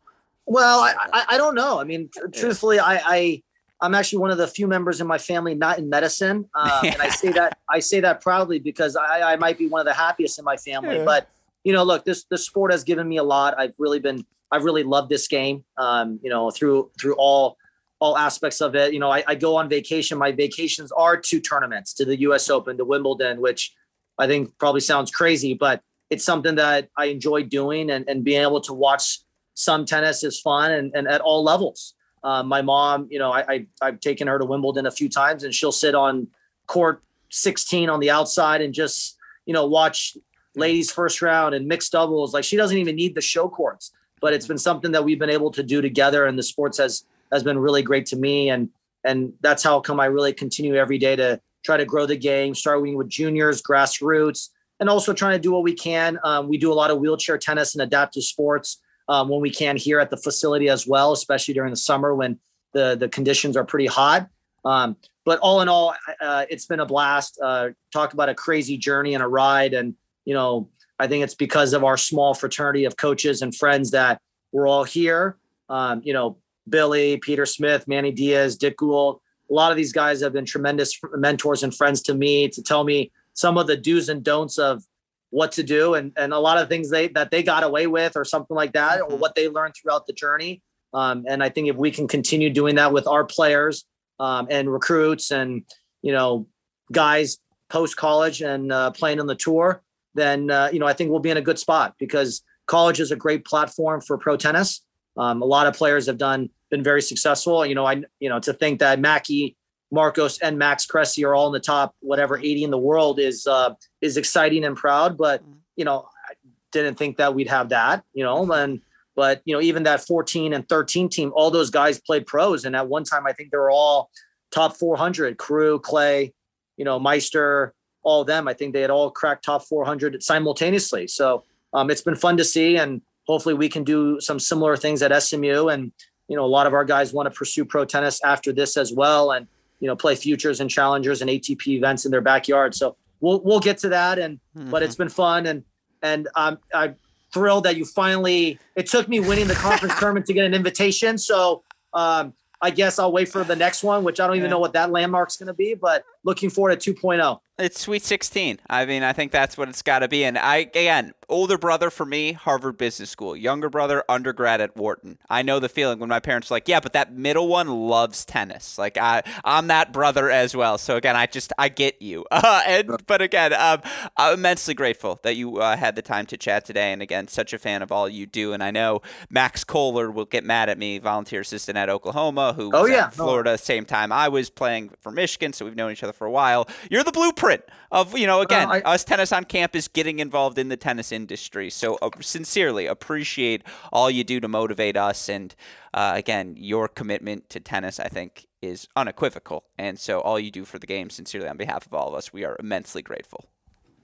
Well, I, I don't know. I mean, tr- truthfully, I, I I'm actually one of the few members in my family not in medicine, um, and I say that I say that proudly because I, I might be one of the happiest in my family. Yeah. But you know, look, this this sport has given me a lot. I've really been I've really loved this game. Um, you know, through through all all aspects of it. You know, I, I go on vacation. My vacations are two tournaments to the U.S. Open, to Wimbledon, which I think probably sounds crazy, but it's something that I enjoy doing, and and being able to watch some tennis is fun, and, and at all levels. Um, my mom, you know, I, I I've taken her to Wimbledon a few times, and she'll sit on court 16 on the outside and just you know watch ladies first round and mixed doubles. Like she doesn't even need the show courts, but it's been something that we've been able to do together, and the sports has has been really great to me, and and that's how come I really continue every day to try to grow the game, starting with juniors, grassroots, and also trying to do what we can. Um, we do a lot of wheelchair tennis and adaptive sports um, when we can here at the facility as well, especially during the summer when the the conditions are pretty hot. Um, but all in all, uh, it's been a blast. Uh, talk about a crazy journey and a ride, and you know, I think it's because of our small fraternity of coaches and friends that we're all here. Um, you know, Billy, Peter Smith, Manny Diaz, Dick Gould. A lot of these guys have been tremendous mentors and friends to me to tell me some of the do's and don'ts of what to do and, and a lot of things they that they got away with or something like that or Mhm. what they learned throughout the journey. Um, and i think if we can continue doing that with our players um, and recruits and you know guys post college and uh, playing on the tour then uh, you know i think we'll be in a good spot because college is a great platform for pro tennis. Um, a lot of players have done been very successful. You know i you know to think that Mackey Marcos and Max Cressy are all in the top whatever 80 in the world is uh, is exciting and proud. But you know, I didn't think that we'd have that. You know, and but you know, even that 14 and 13 team, all those guys played pros, and at one time I think they were all top 400. Karue, Clay, you know, Meister, all of them. I think they had all cracked top 400 simultaneously. So um, it's been fun to see, and hopefully we can do some similar things at SMU. And you know, a lot of our guys want to pursue pro tennis after this as well, and you know, play futures and challengers and ATP events in their backyard. So we'll we'll get to that. And but it's been fun, and and um, I'm thrilled that you finally. It took me winning the conference tournament to get an invitation. So um, I guess I'll wait for the next one, which I don't even Yeah. know what that landmark's going to be. But looking forward to 2.0. It's Sweet 16. I mean, I think that's what it's got to be. And I, again, older brother for me, Harvard Business School. Younger brother, undergrad at Wharton. I know the feeling when my parents are like, yeah, but that middle one loves tennis. Like I, I'm that brother as well. So again, I just I get you. Uh, and but again, um, I'm immensely grateful that you uh, had the time to chat today. And again, such a fan of all you do. And I know Max Kohler will get mad at me, volunteer assistant at Oklahoma, who oh, yeah. Florida, same time I was playing for Michigan. So we've known each other for a while. You're the blueprint of you know again I- us tennis on campus getting involved in the tennis industry. So uh, sincerely appreciate all you do to motivate us, and uh, again your commitment to tennis I think is unequivocal. And so all you do for the game, sincerely on behalf of all of us, we are immensely grateful.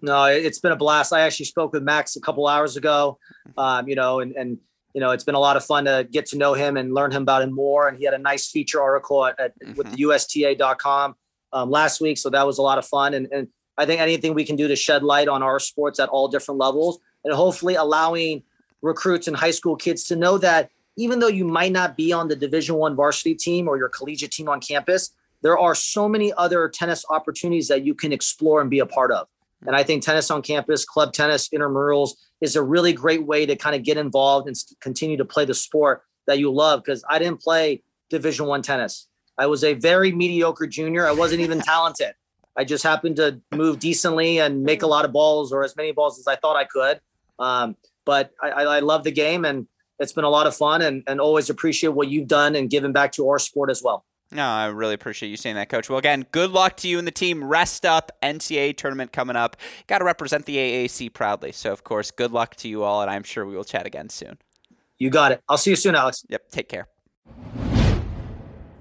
No, it- it's been a blast. I actually spoke with Max a couple hours ago. Um, you know, and and you know, it's been a lot of fun to get to know him and learn him about him more. And he had a nice feature article at, at with the USTA.com um, last week, so that was a lot of fun. And and I think anything we can do to shed light on our sports at all different levels, and hopefully allowing recruits and high school kids to know that even though you might not be on the Division One varsity team or your collegiate team on campus, there are so many other tennis opportunities that you can explore and be a part of. And I think tennis on campus, club tennis, intramurals is a really great way to kind of get involved and continue to play the sport that you love. Because I didn't play Division One tennis. I was a very mediocre junior. I wasn't even talented. I just happened to move decently and make a lot of balls or as many balls as I thought I could. Um, but I, I, I love the game and it's been a lot of fun and, and always appreciate what you've done and given back to our sport as well. No, I really appreciate you saying that, Coach. Well, again, good luck to you and the team. Rest up. NCAA tournament coming up. Got to represent the AAC proudly. So, of course, good luck to you all, and I'm sure we will chat again soon. You got it. I'll see you soon, Alex. Yep. Take care.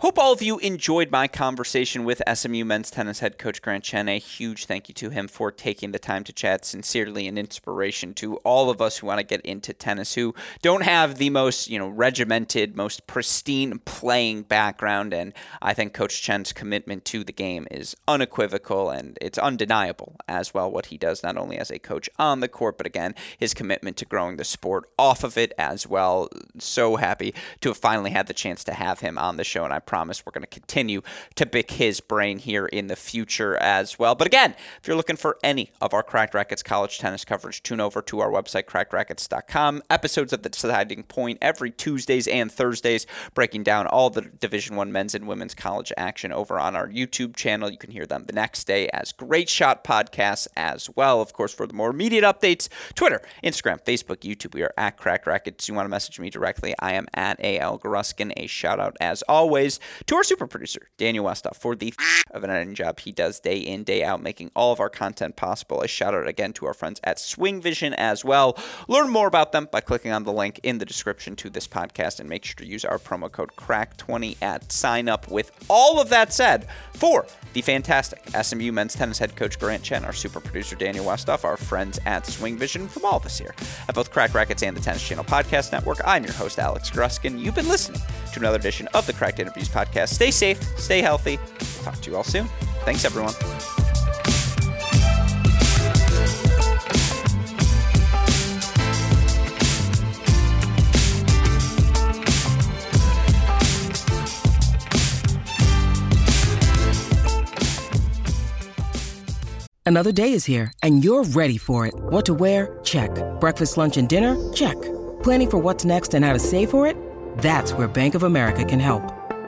Hope all of you enjoyed my conversation with SMU men's tennis head coach Grant Chen. A huge thank you to him for taking the time to chat. Sincerely an inspiration to all of us who want to get into tennis, who don't have the most, you know, regimented, most pristine playing background. And I think Coach Chen's commitment to the game is unequivocal and it's undeniable as well what he does, not only as a coach on the court, but again, his commitment to growing the sport off of it as well. So happy to have finally had the chance to have him on the show. And I promise we're going to continue to pick his brain here in the future as well. But again, if you're looking for any of our Cracked Rackets college tennis coverage, tune over to our website, crackedrackets.com. Episodes of The Deciding Point every Tuesdays and Thursdays, breaking down all the Division One men's and women's college action over on our YouTube channel. You can hear them the next day as Great Shot podcasts as well. Of course, for the more immediate updates, Twitter, Instagram, Facebook, YouTube, we are at Cracked Rackets. You want to message me directly, I am at AL Gruskin. A shout out as always to our super producer, Daniel Westoff, for the of an editing job he does day in, day out, making all of our content possible. A shout out again to our friends at SwingVision as well. Learn more about them by clicking on the link in the description to this podcast and make sure to use our promo code CRACK20 at sign up. With all of that said, for the fantastic SMU men's tennis head coach Grant Chen, our super producer Daniel Westoff, our friends at SwingVision, from all of us here at both Cracked Rackets and the Tennis Channel Podcast Network, I'm your host, Alex Gruskin. You've been listening to another edition of the Cracked Interviews Podcast. Stay safe, stay healthy. Talk to you all soon. Thanks, everyone. Another day is here, and you're ready for it. What to wear? Check. Breakfast, lunch, and dinner? Check. Planning for what's next and how to save for it? That's where Bank of America can help.